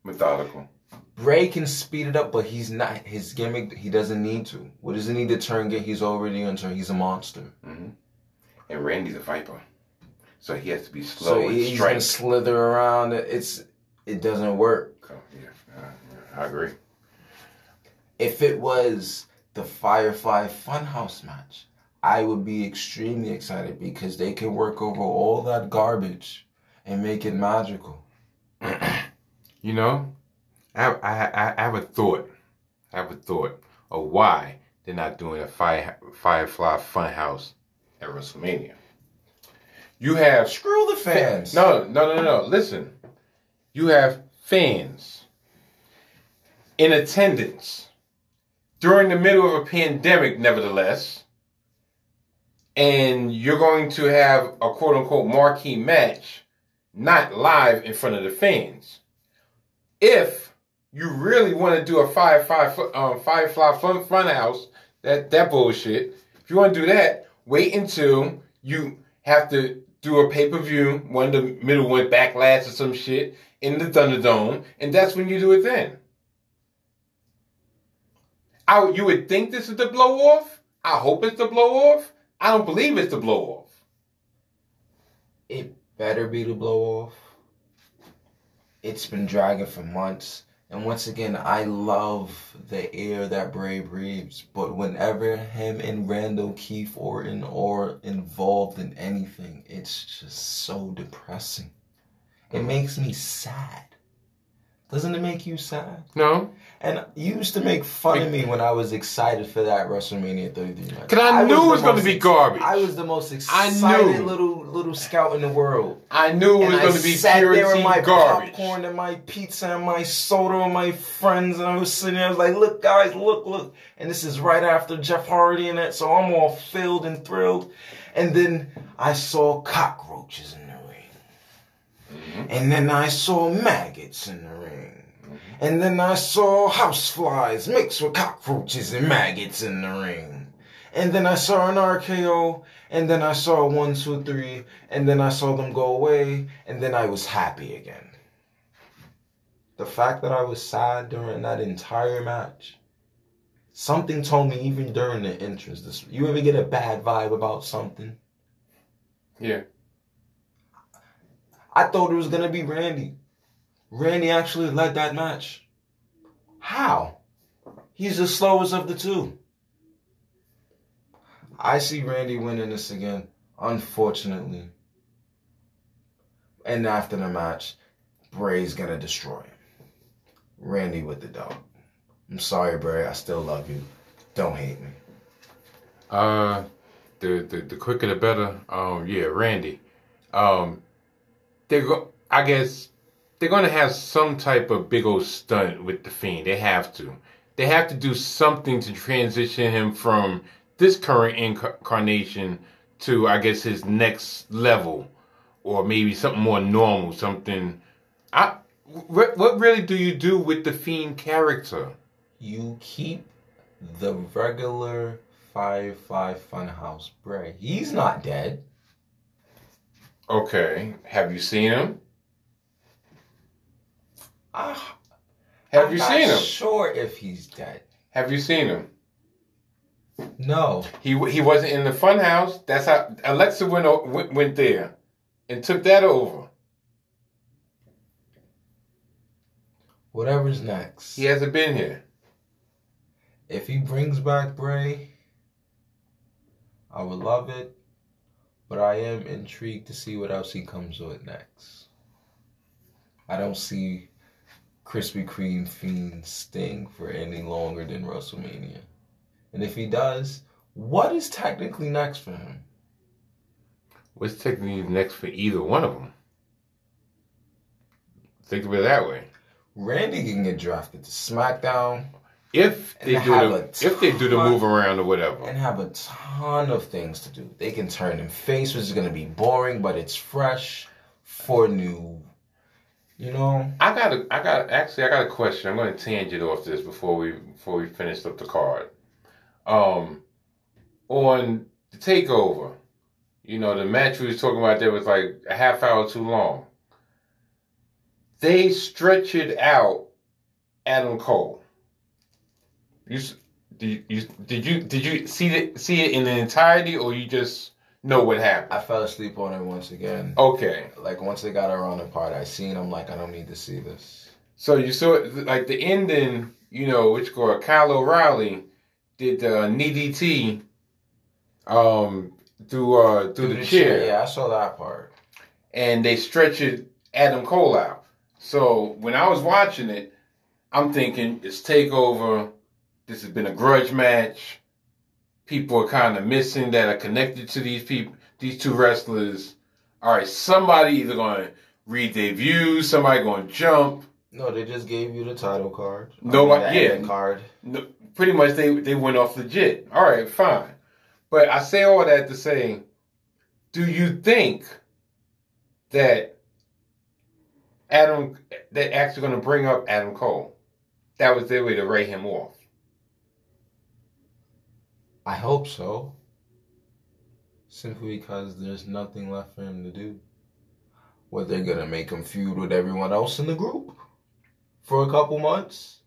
methodical. Bray can speed it up, but he's not his gimmick. He doesn't need to. What does he need to turn? Get he's already on turn. He's a monster. And Randy's a viper, so he has to be So slow and he's strike. gonna slither around. It's it doesn't work. Oh, yeah, uh, yeah, I agree. if it was the Firefly Funhouse match, I would be extremely excited because they can work over all that garbage and make it magical. You know, I, I, I I have a thought. I have a thought of why they're not doing a Fire, Firefly Funhouse at WrestleMania. You have Screw the fans. No, no, no, no. Listen, you have fans in attendance during the middle of a pandemic, nevertheless, and you're going to have a quote unquote marquee match, not live in front of the fans. If you really want to do a Firefly, um, Firefly Fun house, that that bullshit. If you want to do that, wait until you have to do a pay per view, one of the middle one, Backlash or some shit in the Thunderdome, and that's when you do it then. I, you would think this is the blow off. I hope it's the blow off. I don't believe it's the blow off. It better be the blow off. It's been dragging for months. And once again, I love the air that Bray breathes. But whenever him and Randall Keith Orton are involved in anything, it's just so depressing. It makes me sad. Doesn't it make you sad? No, And you used to make fun of me when I was excited for that WrestleMania 33 match. because I, knew was it was going to be garbage. I was the most I excited little little scout in the world. I knew it was going I to be sat there with my garbage. popcorn and my pizza and my soda and my friends, and I was sitting there. I was like, "Look, guys, look, look!" And this is right after Jeff Hardy and that, so I'm all filled and thrilled. And then I saw cockroaches in the ring, Mm-hmm. and then I saw maggots in the ring, And then I saw houseflies mixed with cockroaches and maggots in the ring. And then I saw an RKO, and then I saw one, two, three, and then I saw them go away, and then I was happy again. The fact that I was sad during that entire match, something told me even during the entrance. This, you ever get a bad vibe about something? Yeah. I thought it was gonna be Randy. Randy actually led that match. How? He's the slowest of the two. I see Randy winning this again, unfortunately. And after the match, Bray's gonna destroy him. Randy with the dog. I'm sorry, Bray. I still love you. Don't hate me. Uh, the the, the quicker the better. Um, yeah, Randy. Um, they go. I guess they're gonna have some type of big old stunt with the fiend. They have to. They have to do something to transition him from this current incarnation to, I guess, his next level, or maybe something more normal. Something. I. What, what really do you do with the fiend character? You keep the regular Firefly Funhouse Bray. He's not dead. Okay, have you seen him? Ah, Have I'm you seen him? Sure, if he's dead. Have you seen him? No. He he wasn't in the funhouse. That's how Alexa went went, went there and took that over. Whatever's next. He hasn't been here. If he brings back Bray, I would love it. But I am intrigued to see what else he comes with next. I don't see Krispy Kreme Fiend Sting for any longer than WrestleMania. And if he does, what is technically next for him? What's technically next for either one of them? Think of it that way. Randy can get drafted to SmackDown If they do the if they do the move around or whatever. and have a ton of things to do. They can turn him face, which is going to be boring, but it's fresh for new. You know, I got a, I got actually I got a question. I'm going to tangent off this before we before we finish up the card. Um, on the takeover, you know, the match we was talking about there was like a half hour too long. They stretched out Adam Cole. You did you did you did you see it see it in the entirety or you just know what happened? I fell asleep on it once again. Okay. Like once they got around the part I seen, I'm like, I don't need to see this. So you saw it, like the ending, you know, which go Kyle O'Reilly did the knee DT um through uh through the, chair, Yeah, I saw that part. and they stretched Adam Cole out. So when I was watching it, I'm thinking it's takeover. This has been a grudge match. People are kind of missing that are connected to these people, these two wrestlers. All right, somebody either going to read their views, somebody going to jump. No, they just gave you the title card. No, I mean, yeah. card. No, pretty much they they went off legit. All right, fine. But I say all that to say, do you think that Adam that actually going to bring up Adam Cole? That was their way to write him off. I hope so. Simply because there's nothing left for him to do. What they're gonna make him feud with everyone else in the group for a couple months.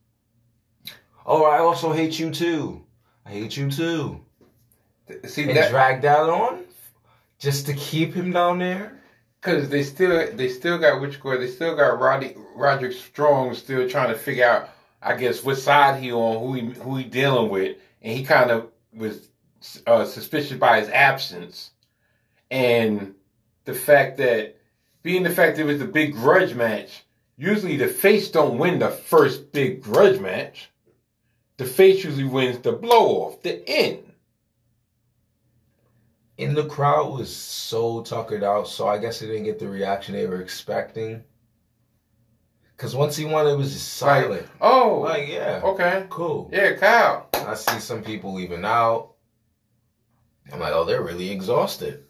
Oh, I also hate you too. I hate you too. See And that drag that on just to keep him down there. because they still they still got which square they still got Roddy Roderick Strong still trying to figure out I guess what side he on who he who he dealing with and he kind of was uh, suspicious by his absence and the fact that being the fact that it was the big grudge match usually the face don't win the first big grudge match the face usually wins the blow off the end And the crowd was so tuckered out, so I guess they didn't get the reaction they were expecting. Cause once he won, it was just silent. oh Like, yeah, okay cool. yeah Kyle I see some people leaving out. I'm like, oh, they're really exhausted.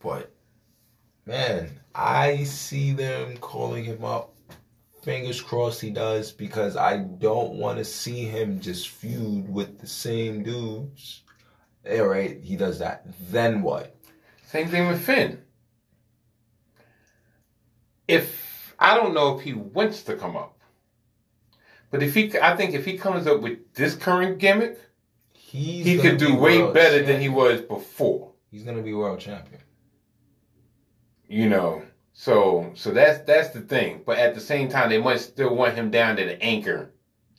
But man, I see them calling him up fingers crossed he does because I don't want to see him just feud with the same dudes. All right, he does that. Then what? Same thing with Finn. If I don't know if he wants to come up, but if he, I think if he comes up with this current gimmick, He's he could do way better than he was before. He's gonna be world champion. You know, so so that's that's the thing. But at the same time, they might still want him down to the anchor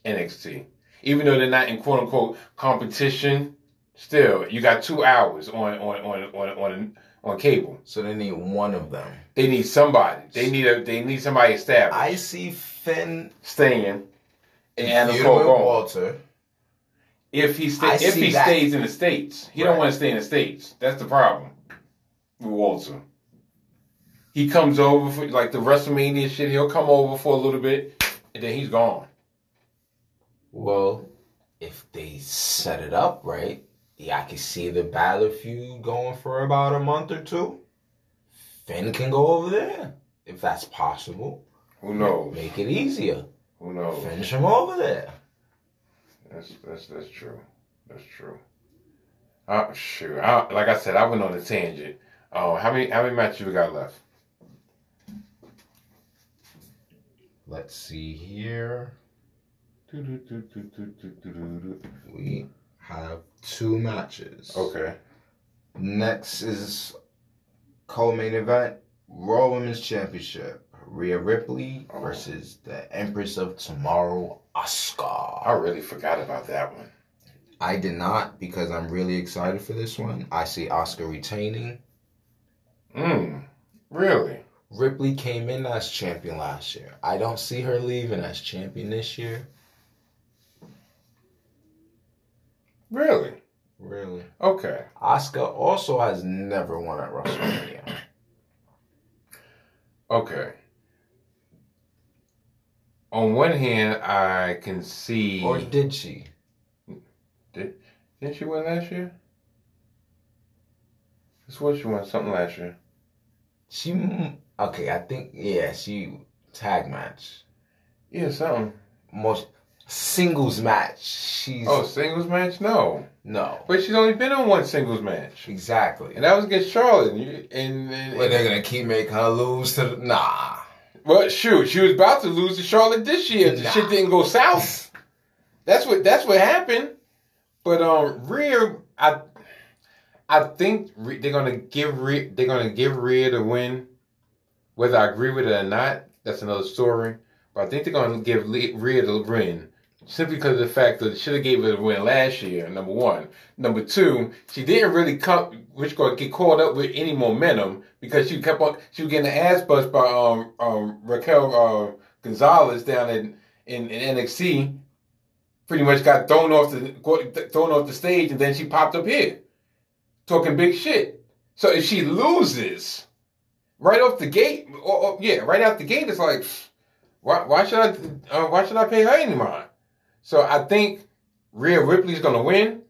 NXT, even though they're not in quote unquote competition. Still, you got two hours on on on on on, on cable. So they need one of them. They need somebody. They need a they need somebody established. I see Finn staying and Adam Cole going. Walter. If he I stay, if he that. stays in the states, he don't want to stay in the states. That's the problem with Walter. He comes over for like the WrestleMania shit. He'll come over for a little bit, and then he's gone. Well, if they set it up right, yeah, I can see the Balor feud going for about a month or two. Finn can go over there if that's possible. Who knows? Make it easier. Who knows? Finish him over there. That's that's that's true. That's true. Uh, shoot. I, like I said, I went on a tangent. Oh, how many how many matches we got left? Let's see here. We have two matches. Okay. Next is co-main event Raw Women's Championship. Rhea Ripley Oh. versus the Empress of Tomorrow, Oscar. I really forgot about that one. I did not because I'm really excited for this one. I see Oscar retaining. Mm. Really? Ripley came in as champion last year. I don't see her leaving as champion this year. Really? Really. Okay. Oscar also has never won at WrestleMania. Okay. On one hand, I can see. or did she? Did didn't she win last year? This was she won something last year. She okay, I think yeah, she tag match. Yeah, something. Most singles match. She's Oh, singles match? No. no. But she's only been on one singles match. Exactly. And that was against Charlotte. And, you- and, and, Well, they're gonna keep making her lose to the nah. well, shoot, she was about to lose to Charlotte this year. The shit didn't go south. That's what that's what happened. But um, Rhea, I I think they're gonna give Rhea, they're gonna give Rhea the win. Whether I agree with it or not, that's another story. But I think they're gonna give Rhea the win simply because of the fact that should have gave her a win last year. Number one, number two, she didn't really come, which gonna get caught up with any momentum because she kept on she was getting the ass bust by um um Raquel uh, Gonzalez down in, in in NXT pretty much got thrown off the thrown off the stage, and then she popped up here, talking big shit. So if she loses right off the gate, or, or- yeah, right out the gate, it's like, why why should I uh, why should I pay her any mind? So I think Rhea Ripley's gonna win,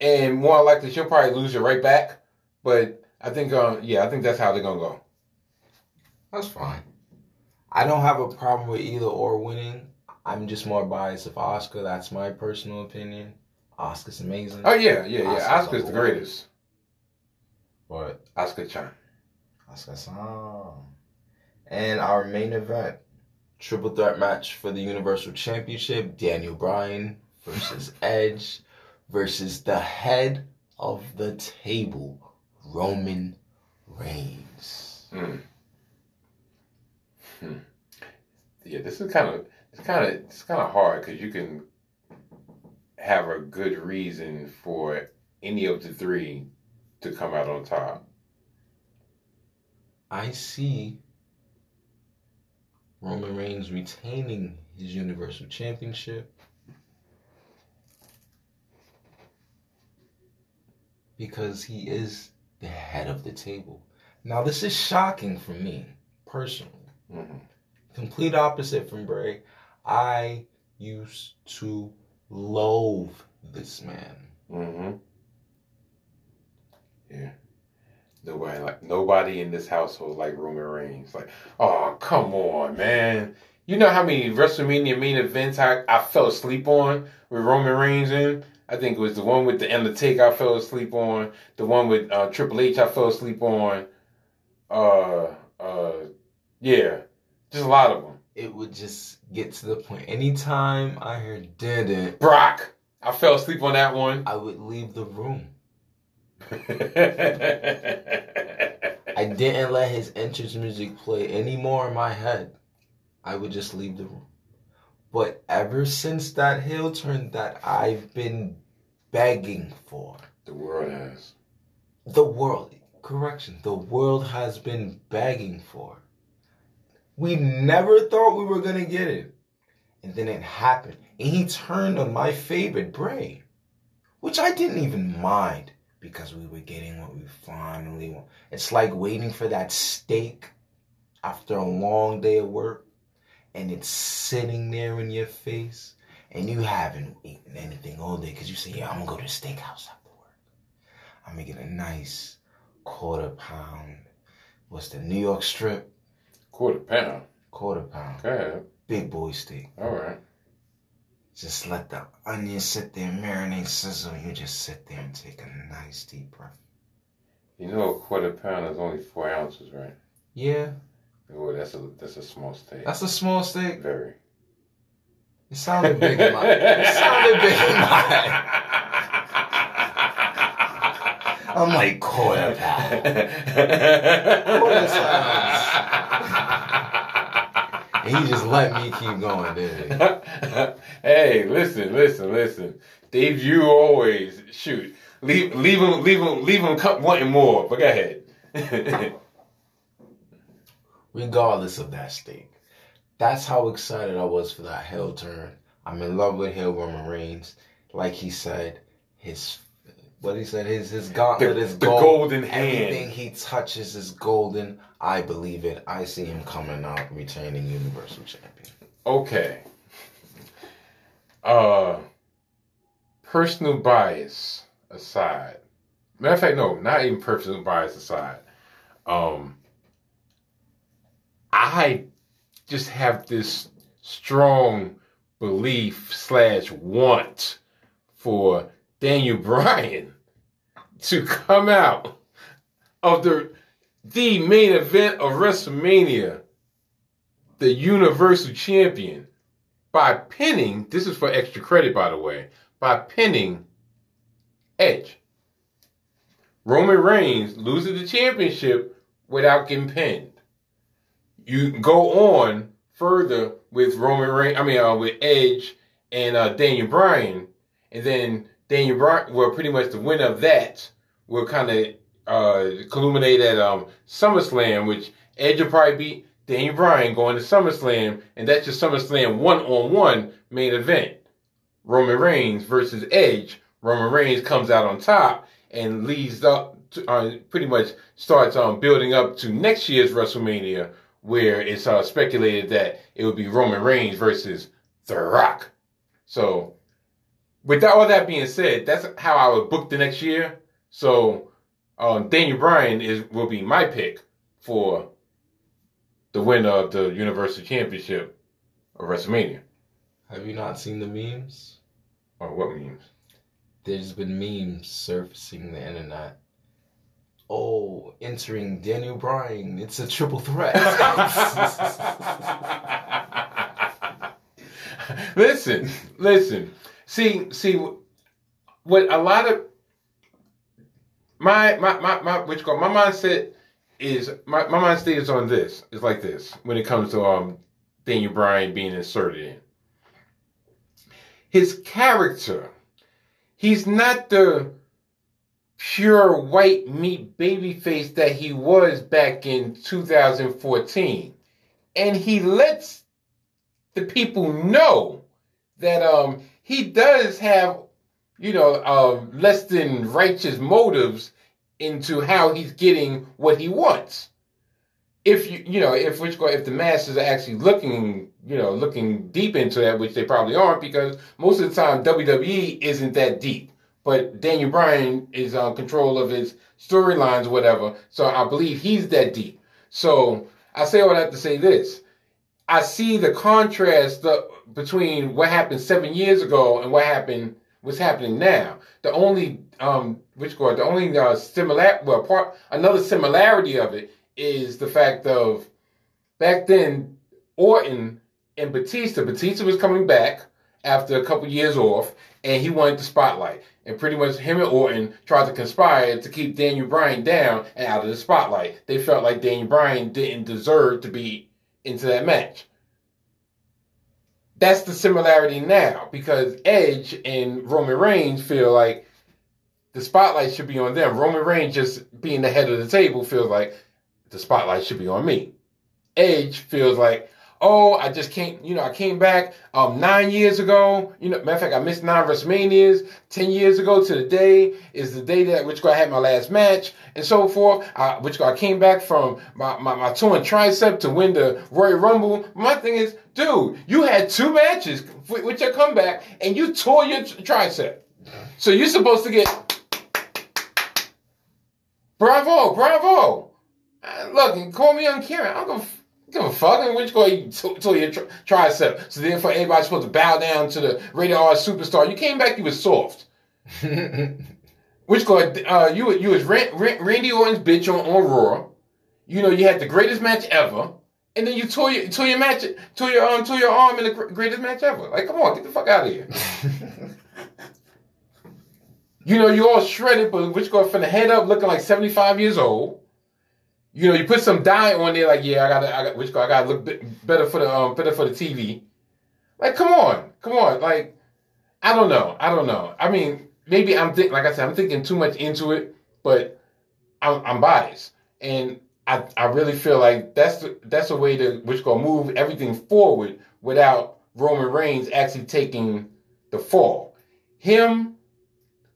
and more likely she'll probably lose it right back. But I think, uh, yeah, I think that's how they're gonna go. That's fine. I don't have a problem with either or winning. I'm just more biased of Oscar. That's my personal opinion. Oscar's amazing. Oh yeah, yeah, yeah. Oscar's, Asuka's the greatest. But Oscar Chan. Asuka-san. And our main event, triple threat match for the Universal Championship: Daniel Bryan versus Edge versus the head of the table, Roman Reigns. Hmm. Hmm. Yeah, this is kind of it's kind of it's kind of hard because you can have a good reason for any of the three to come out on top. I see Roman Reigns retaining his Universal Championship because he is the head of the table. Now, this is shocking for me personally. hmm Complete opposite from Bray. I used to loathe this man. hmm Yeah. Nobody like nobody in this household like Roman Reigns. Like, oh come on, man. You know how many WrestleMania main events I, I fell asleep on with Roman Reigns in? I think it was the one with the Undertaker I fell asleep on. The one with uh, Triple H I fell asleep on. Uh, uh, yeah, just a lot of them. It would just get to the point. Anytime I heard did it, Brock, I fell asleep on that one. I would leave the room. I didn't let his entrance music play anymore in my head. I would just leave the room. But ever since that heel turn that I've been begging for, The world has. the world, correction, the world has been begging for. We never thought we were going to get it. And then it happened. And he turned on my favorite, Bray, which I didn't even mind because we were getting what we finally want. It's like waiting for that steak after a long day of work and it's sitting there in your face and you haven't eaten anything all day because you say, Yeah, I'm going to go to the steakhouse after work. I'm going to get a nice quarter pound. What's the New York strip? Quarter pound. Quarter pound. Ahead. Big boy steak. All right. Just let the onion sit there, marinate, sizzle, you just sit there and take a nice deep breath. You know, a quarter pound is only four ounces, right? Yeah, Oh, that's a that's a small steak. that's a small steak. very. It sounded big in my It sounded big in my. I'm like quarter pound. Quarter And he just let me keep going, he? hey, listen, listen, listen. Dave, you always shoot. Leave, leave him, leave him, leave him cut wanting more. But go ahead. regardless of that steak. That's how excited I was for that heel turn. I'm in love with heel Roman Reigns. Like he said, his what he said, his his gauntlet The- is the gold. golden hand. Everything he touches is golden. I believe it. I see him coming out retaining Universal Champion. okay. Uh, personal bias aside. Matter of fact, no, not even personal bias aside. Um, I just have this strong belief slash want for Daniel Bryan to come out of the the main event of WrestleMania, the Universal Champion, by pinning. This is for extra credit, by the way. By pinning Edge. Roman Reigns loses the championship without getting pinned. You go on further with Roman Reigns, I mean, uh, with Edge and uh, Daniel Bryan, and then Daniel Bryan, well, pretty much the winner of that will kind of uh, culminate at um, SummerSlam, which Edge will probably beat Daniel Bryan going to SummerSlam, and that's your SummerSlam one-on-one main event. Roman Reigns versus Edge. Roman Reigns comes out on top and leads up, to, uh, pretty much starts um, building up to next year's WrestleMania, where it's uh, speculated that it would be Roman Reigns versus The Rock. So, with that, all that being said, that's how I would book the next year. So, um, Daniel Bryan is will be my pick for the winner of the Universal Championship of WrestleMania. Have you not seen the memes? Or what memes? There's been memes surfacing the internet. Oh, entering Daniel Bryan. It's a triple threat. listen, listen. See, see, what a lot of my my my my which call my mindset is my my mind state is on this. It's like this when it comes to um Daniel Bryan being inserted in. His character, he's not the pure white meat baby face that he was back in 2014. And he lets the people know that um he does have you know uh, less than righteous motives into how he's getting what he wants. If you you know if which if the masses are actually looking you know looking deep into that, which they probably aren't, because most of the time WWE isn't that deep. But Daniel Bryan is on control of his storylines whatever, so I believe he's that deep. So I say all that to say this: I see the contrast uh, between what happened seven years ago and what happened what's happening now. The only um which God, the only uh, similar well part another similarity of it is the fact of back then Orton and Batista. Batista was coming back after a couple years off, and he wanted the spotlight. And pretty much him and Orton tried to conspire to keep Daniel Bryan down and out of the spotlight. They felt like Daniel Bryan didn't deserve to be into that match. That's the similarity now because Edge and Roman Reigns feel like the spotlight should be on them. Roman Reigns just being the head of the table feels like the spotlight should be on me. Edge feels like oh, I just came, you know, I came back um nine years ago. You know, matter of fact, I missed nine WrestleManias. Ten years ago to the day is the day that which I had my last match and so forth. I, which I came back from my, my, my torn tricep to win the Royal Rumble. My thing is, dude, you had two matches with your comeback and you tore your tricep. So you're supposed to get bravo, bravo. Uh, look, call me on camera. I'm gonna give a fuck. And which go you tore your tri- tricep. So therefore, everybody's supposed to bow down to the Rated R superstar. You came back, you was soft. which go, uh, you you was Randy Orton's bitch on, on Raw. You know, you had the greatest match ever. And then you tore your tore your match, tore your arm, tore your arm in the greatest match ever. Like, come on, get the fuck out of here. you know, you all shredded, but which go from the head up, looking like seventy five years old. You know, you put some dye on there, like, yeah, I gotta, I got, which I gotta look better for the, um, better for the TV. Like, come on, come on, like, I don't know, I don't know. I mean, maybe I'm think, like I said, I'm thinking too much into it, but I'm, I'm biased, and I, I really feel like that's the, that's a way to which gonna move everything forward without Roman Reigns actually taking the fall. Him,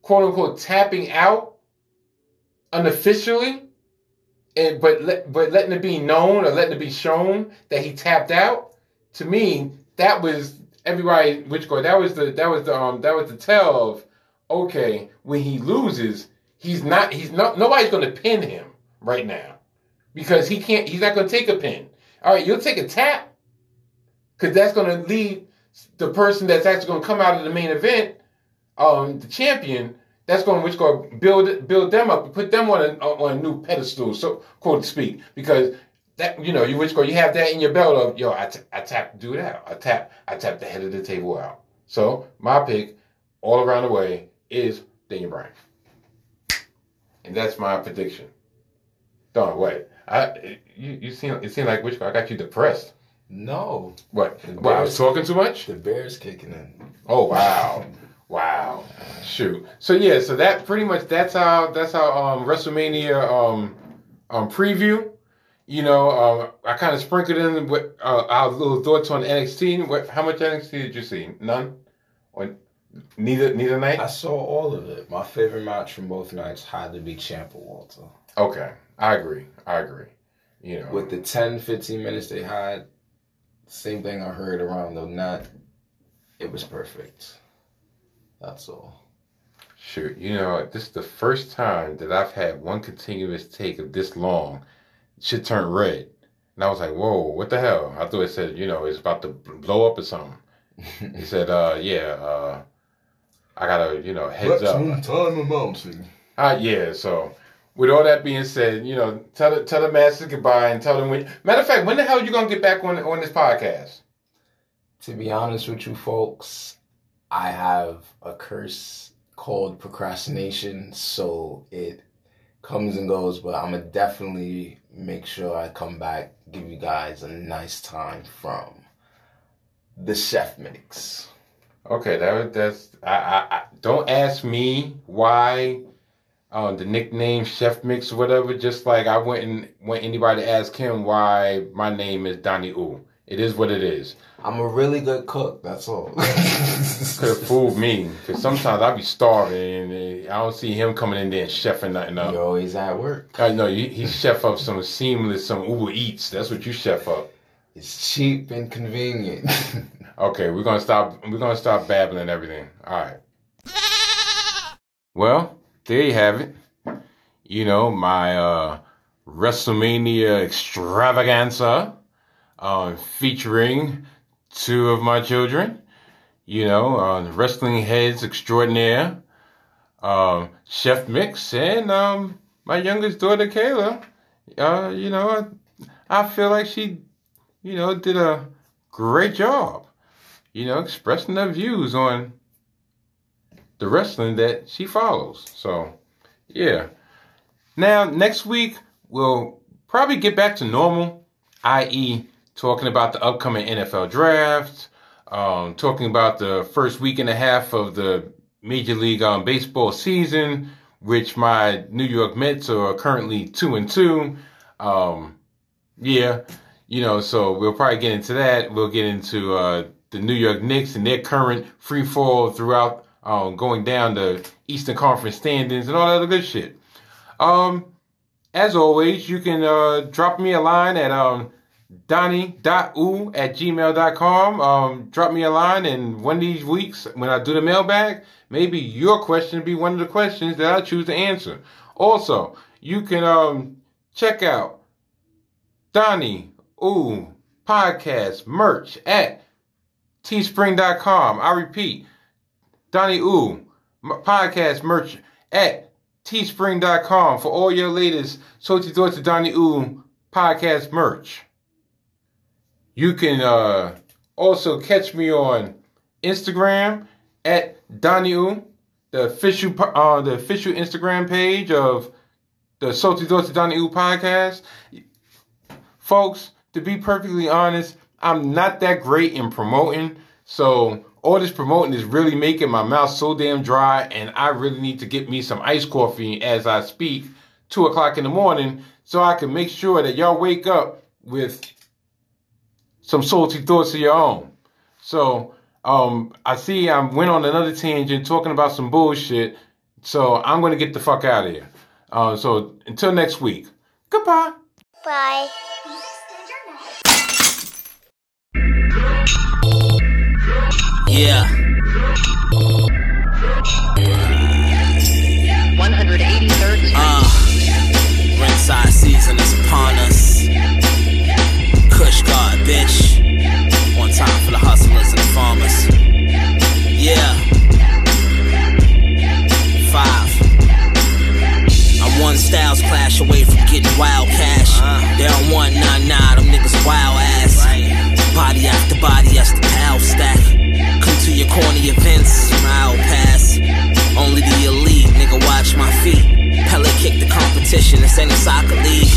quote unquote, tapping out unofficially and but let, but letting it be known or letting it be shown that he tapped out, to me, that was everybody which go that was the that was the um that was the tell of okay, when he loses, he's not he's not nobody's gonna pin him right now. Because he can't he's not gonna take a pin. All right, you'll take a tap, because that's gonna lead the person that's actually gonna come out of the main event, um, the champion, that's going which going to build build them up, put them on a on a new pedestal, so quote to speak, because that you know you which go you have that in your belt of yo I, t- I tap do that I tap I tap the head of the table out. So my pick all around the way is Daniel Bryan, and that's my prediction. Don't wait. I you you seem it seemed like which I got you depressed. No. What? What? I was talking too much. The Bears kicking in. Oh wow. Wow. Shoot. So yeah, so that pretty much that's how that's how um WrestleMania um um preview. You know, um, I kind of sprinkled in with uh, our little thoughts on NXT. What, how much NXT did you see? None. Or neither neither night. I saw all of it. My favorite match from both nights had to be Ciampa Walter. Okay, I agree. I agree. You know, with the 10, 15 minutes they had, same thing I heard around the net. It was perfect. That's all. Sure. You know, this is the first time that I've had one continuous take of this long. Shit turned red. And I was like, whoa, what the hell? I thought it said, you know, it's about to blow up or something. he said, uh, yeah, uh, I gotta, you know, heads up. time announcing. Uh, yeah, so with all that being said, you know, tell the tell the masses goodbye and tell them when matter of fact, when the hell are you gonna get back on on this podcast? To be honest with you folks, I have a curse called procrastination, so it comes and goes, but I'm gonna definitely make sure I come back, give you guys a nice time from the chef mix. Okay, that that's I, I, I don't ask me why uh, the nickname Chef Mix or whatever. Just like I wouldn't want anybody to ask him why my name is Donnie Oo. It is what it is. I'm a really good cook. That's all. Could have fooled me because sometimes I be starving and I don't see him coming in there and chefing nothing up. You're at work. I know he, he chef up some seamless, some Uber Eats. That's what you chef up. It's cheap and convenient. okay, we're gonna stop. We're gonna stop babbling everything. All right. Well, there you have it. You know my uh WrestleMania extravaganza uh, featuring two of my children. You know, uh, wrestling heads extraordinaire, um, Chef Mix, and um, my youngest daughter Kayla. Uh, you know, I feel like she, you know, did a great job. You know, expressing her views on the wrestling that she follows. So, yeah. Now, next week, we'll probably get back to normal, i.e., talking about the upcoming NFL draft, um, talking about the first week and a half of the Major League um, Baseball season, which my New York Mets are currently two and two. Um, yeah, you know, so we'll probably get into that. We'll get into uh, the New York Knicks and their current free fall throughout um, going down the Eastern Conference standings and all that other good shit. Um, as always, you can uh, drop me a line at um, donnie.oo at gmail.com. Um, drop me a line, and one of these weeks, when I do the mailbag, maybe your question will be one of the questions that I choose to answer. Also, you can um, check out Donnie Ooh podcast merch at teespring.com. I repeat, Donnie Ooh podcast merch at teespring.com for all your latest Sochi Deutsche Donnie Ooh podcast merch. You can uh, also catch me on Instagram at Ooh, the official uh, the official Instagram page of the Deutsche Donnie Ooh podcast. Folks, to be perfectly honest, I'm not that great in promoting. So all this promoting is really making my mouth so damn dry, and I really need to get me some iced coffee as I speak, two o'clock in the morning, so I can make sure that y'all wake up with some salty thoughts of your own. So um, I see I went on another tangent talking about some bullshit. So I'm gonna get the fuck out of here. Uh, so until next week, goodbye. Bye. Yeah. 183rd Uh, ringside season is upon us. Bitch. One time for the hustlers and the farmers. Yeah. Five. I'm one styles clash away from getting wild cash. Don't want none, nah, them niggas wild ass. Body after body as the pal stack. Come to your corny events, smile pass. Only the elite, nigga, watch my feet. Pele kick the competition, this ain't a soccer league.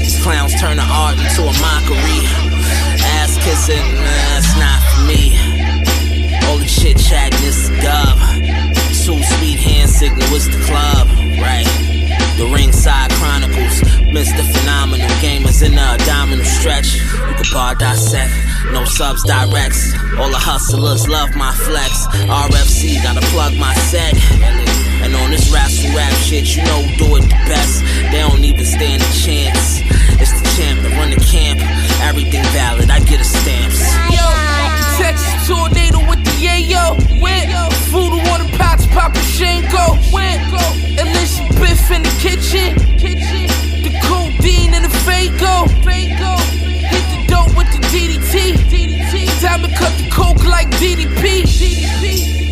These clowns turn the art into a mockery. Nah, it's not for me. All the chit is the dub. Too Sweet hand signal is the club, right? The ringside chronicles, Mr. Phenomenal gamers in the abdominal stretch. You can bar dissect, no subs directs. All the hustlers love my flex. RFC gotta plug my set. And on this wrestle rap shit, you know do it the best. They don't even stand a chance. It's the champ that run the camp. Everything valid, I get a stamps. Yo, Texas tornado with the yayo. Went voodoo on the pots, Papa Shango. Went Alicia Biff in the kitchen. The codeine in the Fago. Hit the dope with the DDT. Diamond cut the coke like DDP.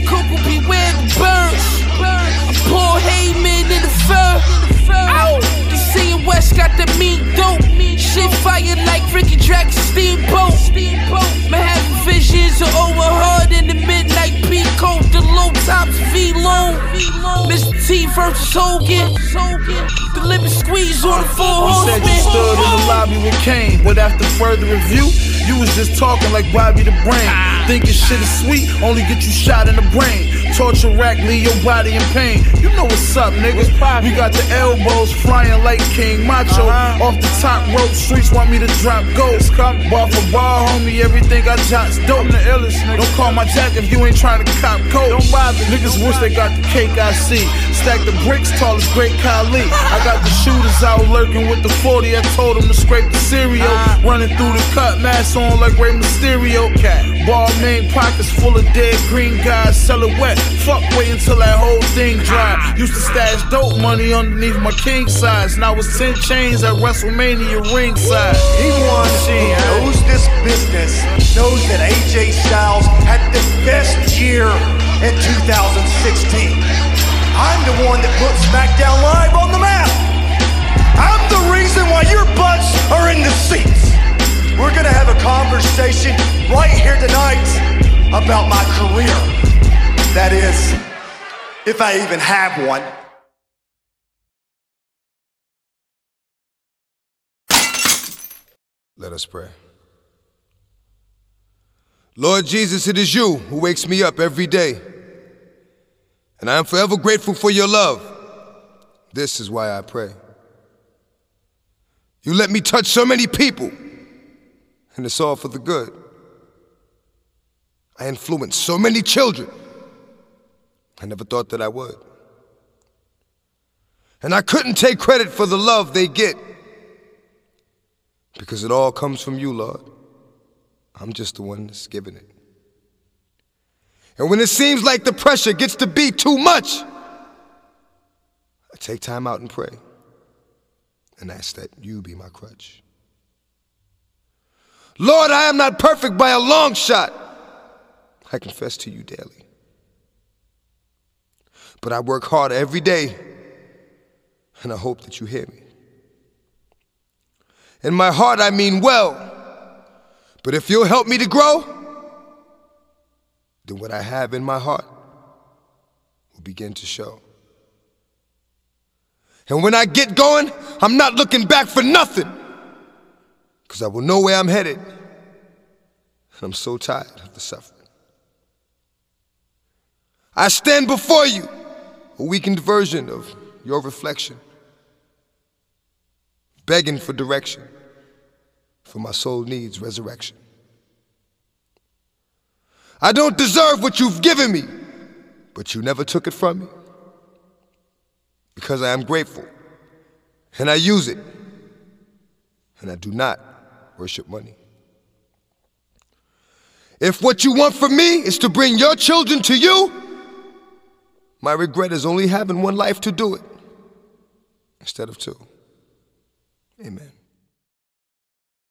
Koko B. Ware the birds. I pour Heyman in the fur. Ow, they saying West got the mean dope. Shit fire like Ricky Dragon Steamboat. Manhattan visions are overheard in the midnight peak coat. The low tops V low. Mr. T versus Hogan. The limit squeeze on the four You said you stood in the lobby with Kane, but after further review, you was just talking like Bobby the Brain. Ah. Thinking shit is sweet, only get you shot in the brain. Torture rack, leave your body in pain. You know what's up, nigga. We got the elbows flying like King Macho. Uh-huh. Off the top rope, streets want me to drop goals. Bar for bar, homie, everything I jot's dope. the illest, nigga. Don't call my jack if you ain't trying to cop coke. Don't bother. Niggas wish they got the cake I see. Stack the bricks, tall as Great Khali. I got the shooters out lurking with the 40. I told them to scrape the cereal. Uh-huh. Running through the cut, mask on like Rey Mysterio. Cat. Ball main pockets full of dead green guys, silhouette. Fuck wait until that whole thing dry. Used to stash dope money underneath my king size. Now it's 10 chains at WrestleMania ringside. Anyone who knows this business knows that AJ Styles had the best year in 2016. I'm the one that put SmackDown Live on the map. I'm the reason why your butts are in the seats. We're gonna have a conversation tonight about my career. That is, if I even have one. Let us pray. Lord Jesus, it is you who wakes me up every day. And I am forever grateful for your love. This is why I pray. You let me touch so many people, and it's all for the good. I influenced so many children. I never thought that I would. And I couldn't take credit for the love they get because it all comes from you, Lord. I'm just the one that's giving it. And when it seems like the pressure gets to be too much, I take time out and pray and ask that you be my crutch. Lord, I am not perfect by a long shot. I confess to you daily. But I work hard every day, and I hope that you hear me. In my heart, I mean well, but if you'll help me to grow, then what I have in my heart will begin to show. And when I get going, I'm not looking back for nothing, because I will know where I'm headed. And I'm so tired of the suffering. I stand before you, a weakened version of your reflection, begging for direction, for my soul needs resurrection. I don't deserve what you've given me, but you never took it from me. Because I am grateful, and I use it, and I do not worship money. If what you want from me is to bring your children to you, my regret is only having one life to do it instead of two. Amen.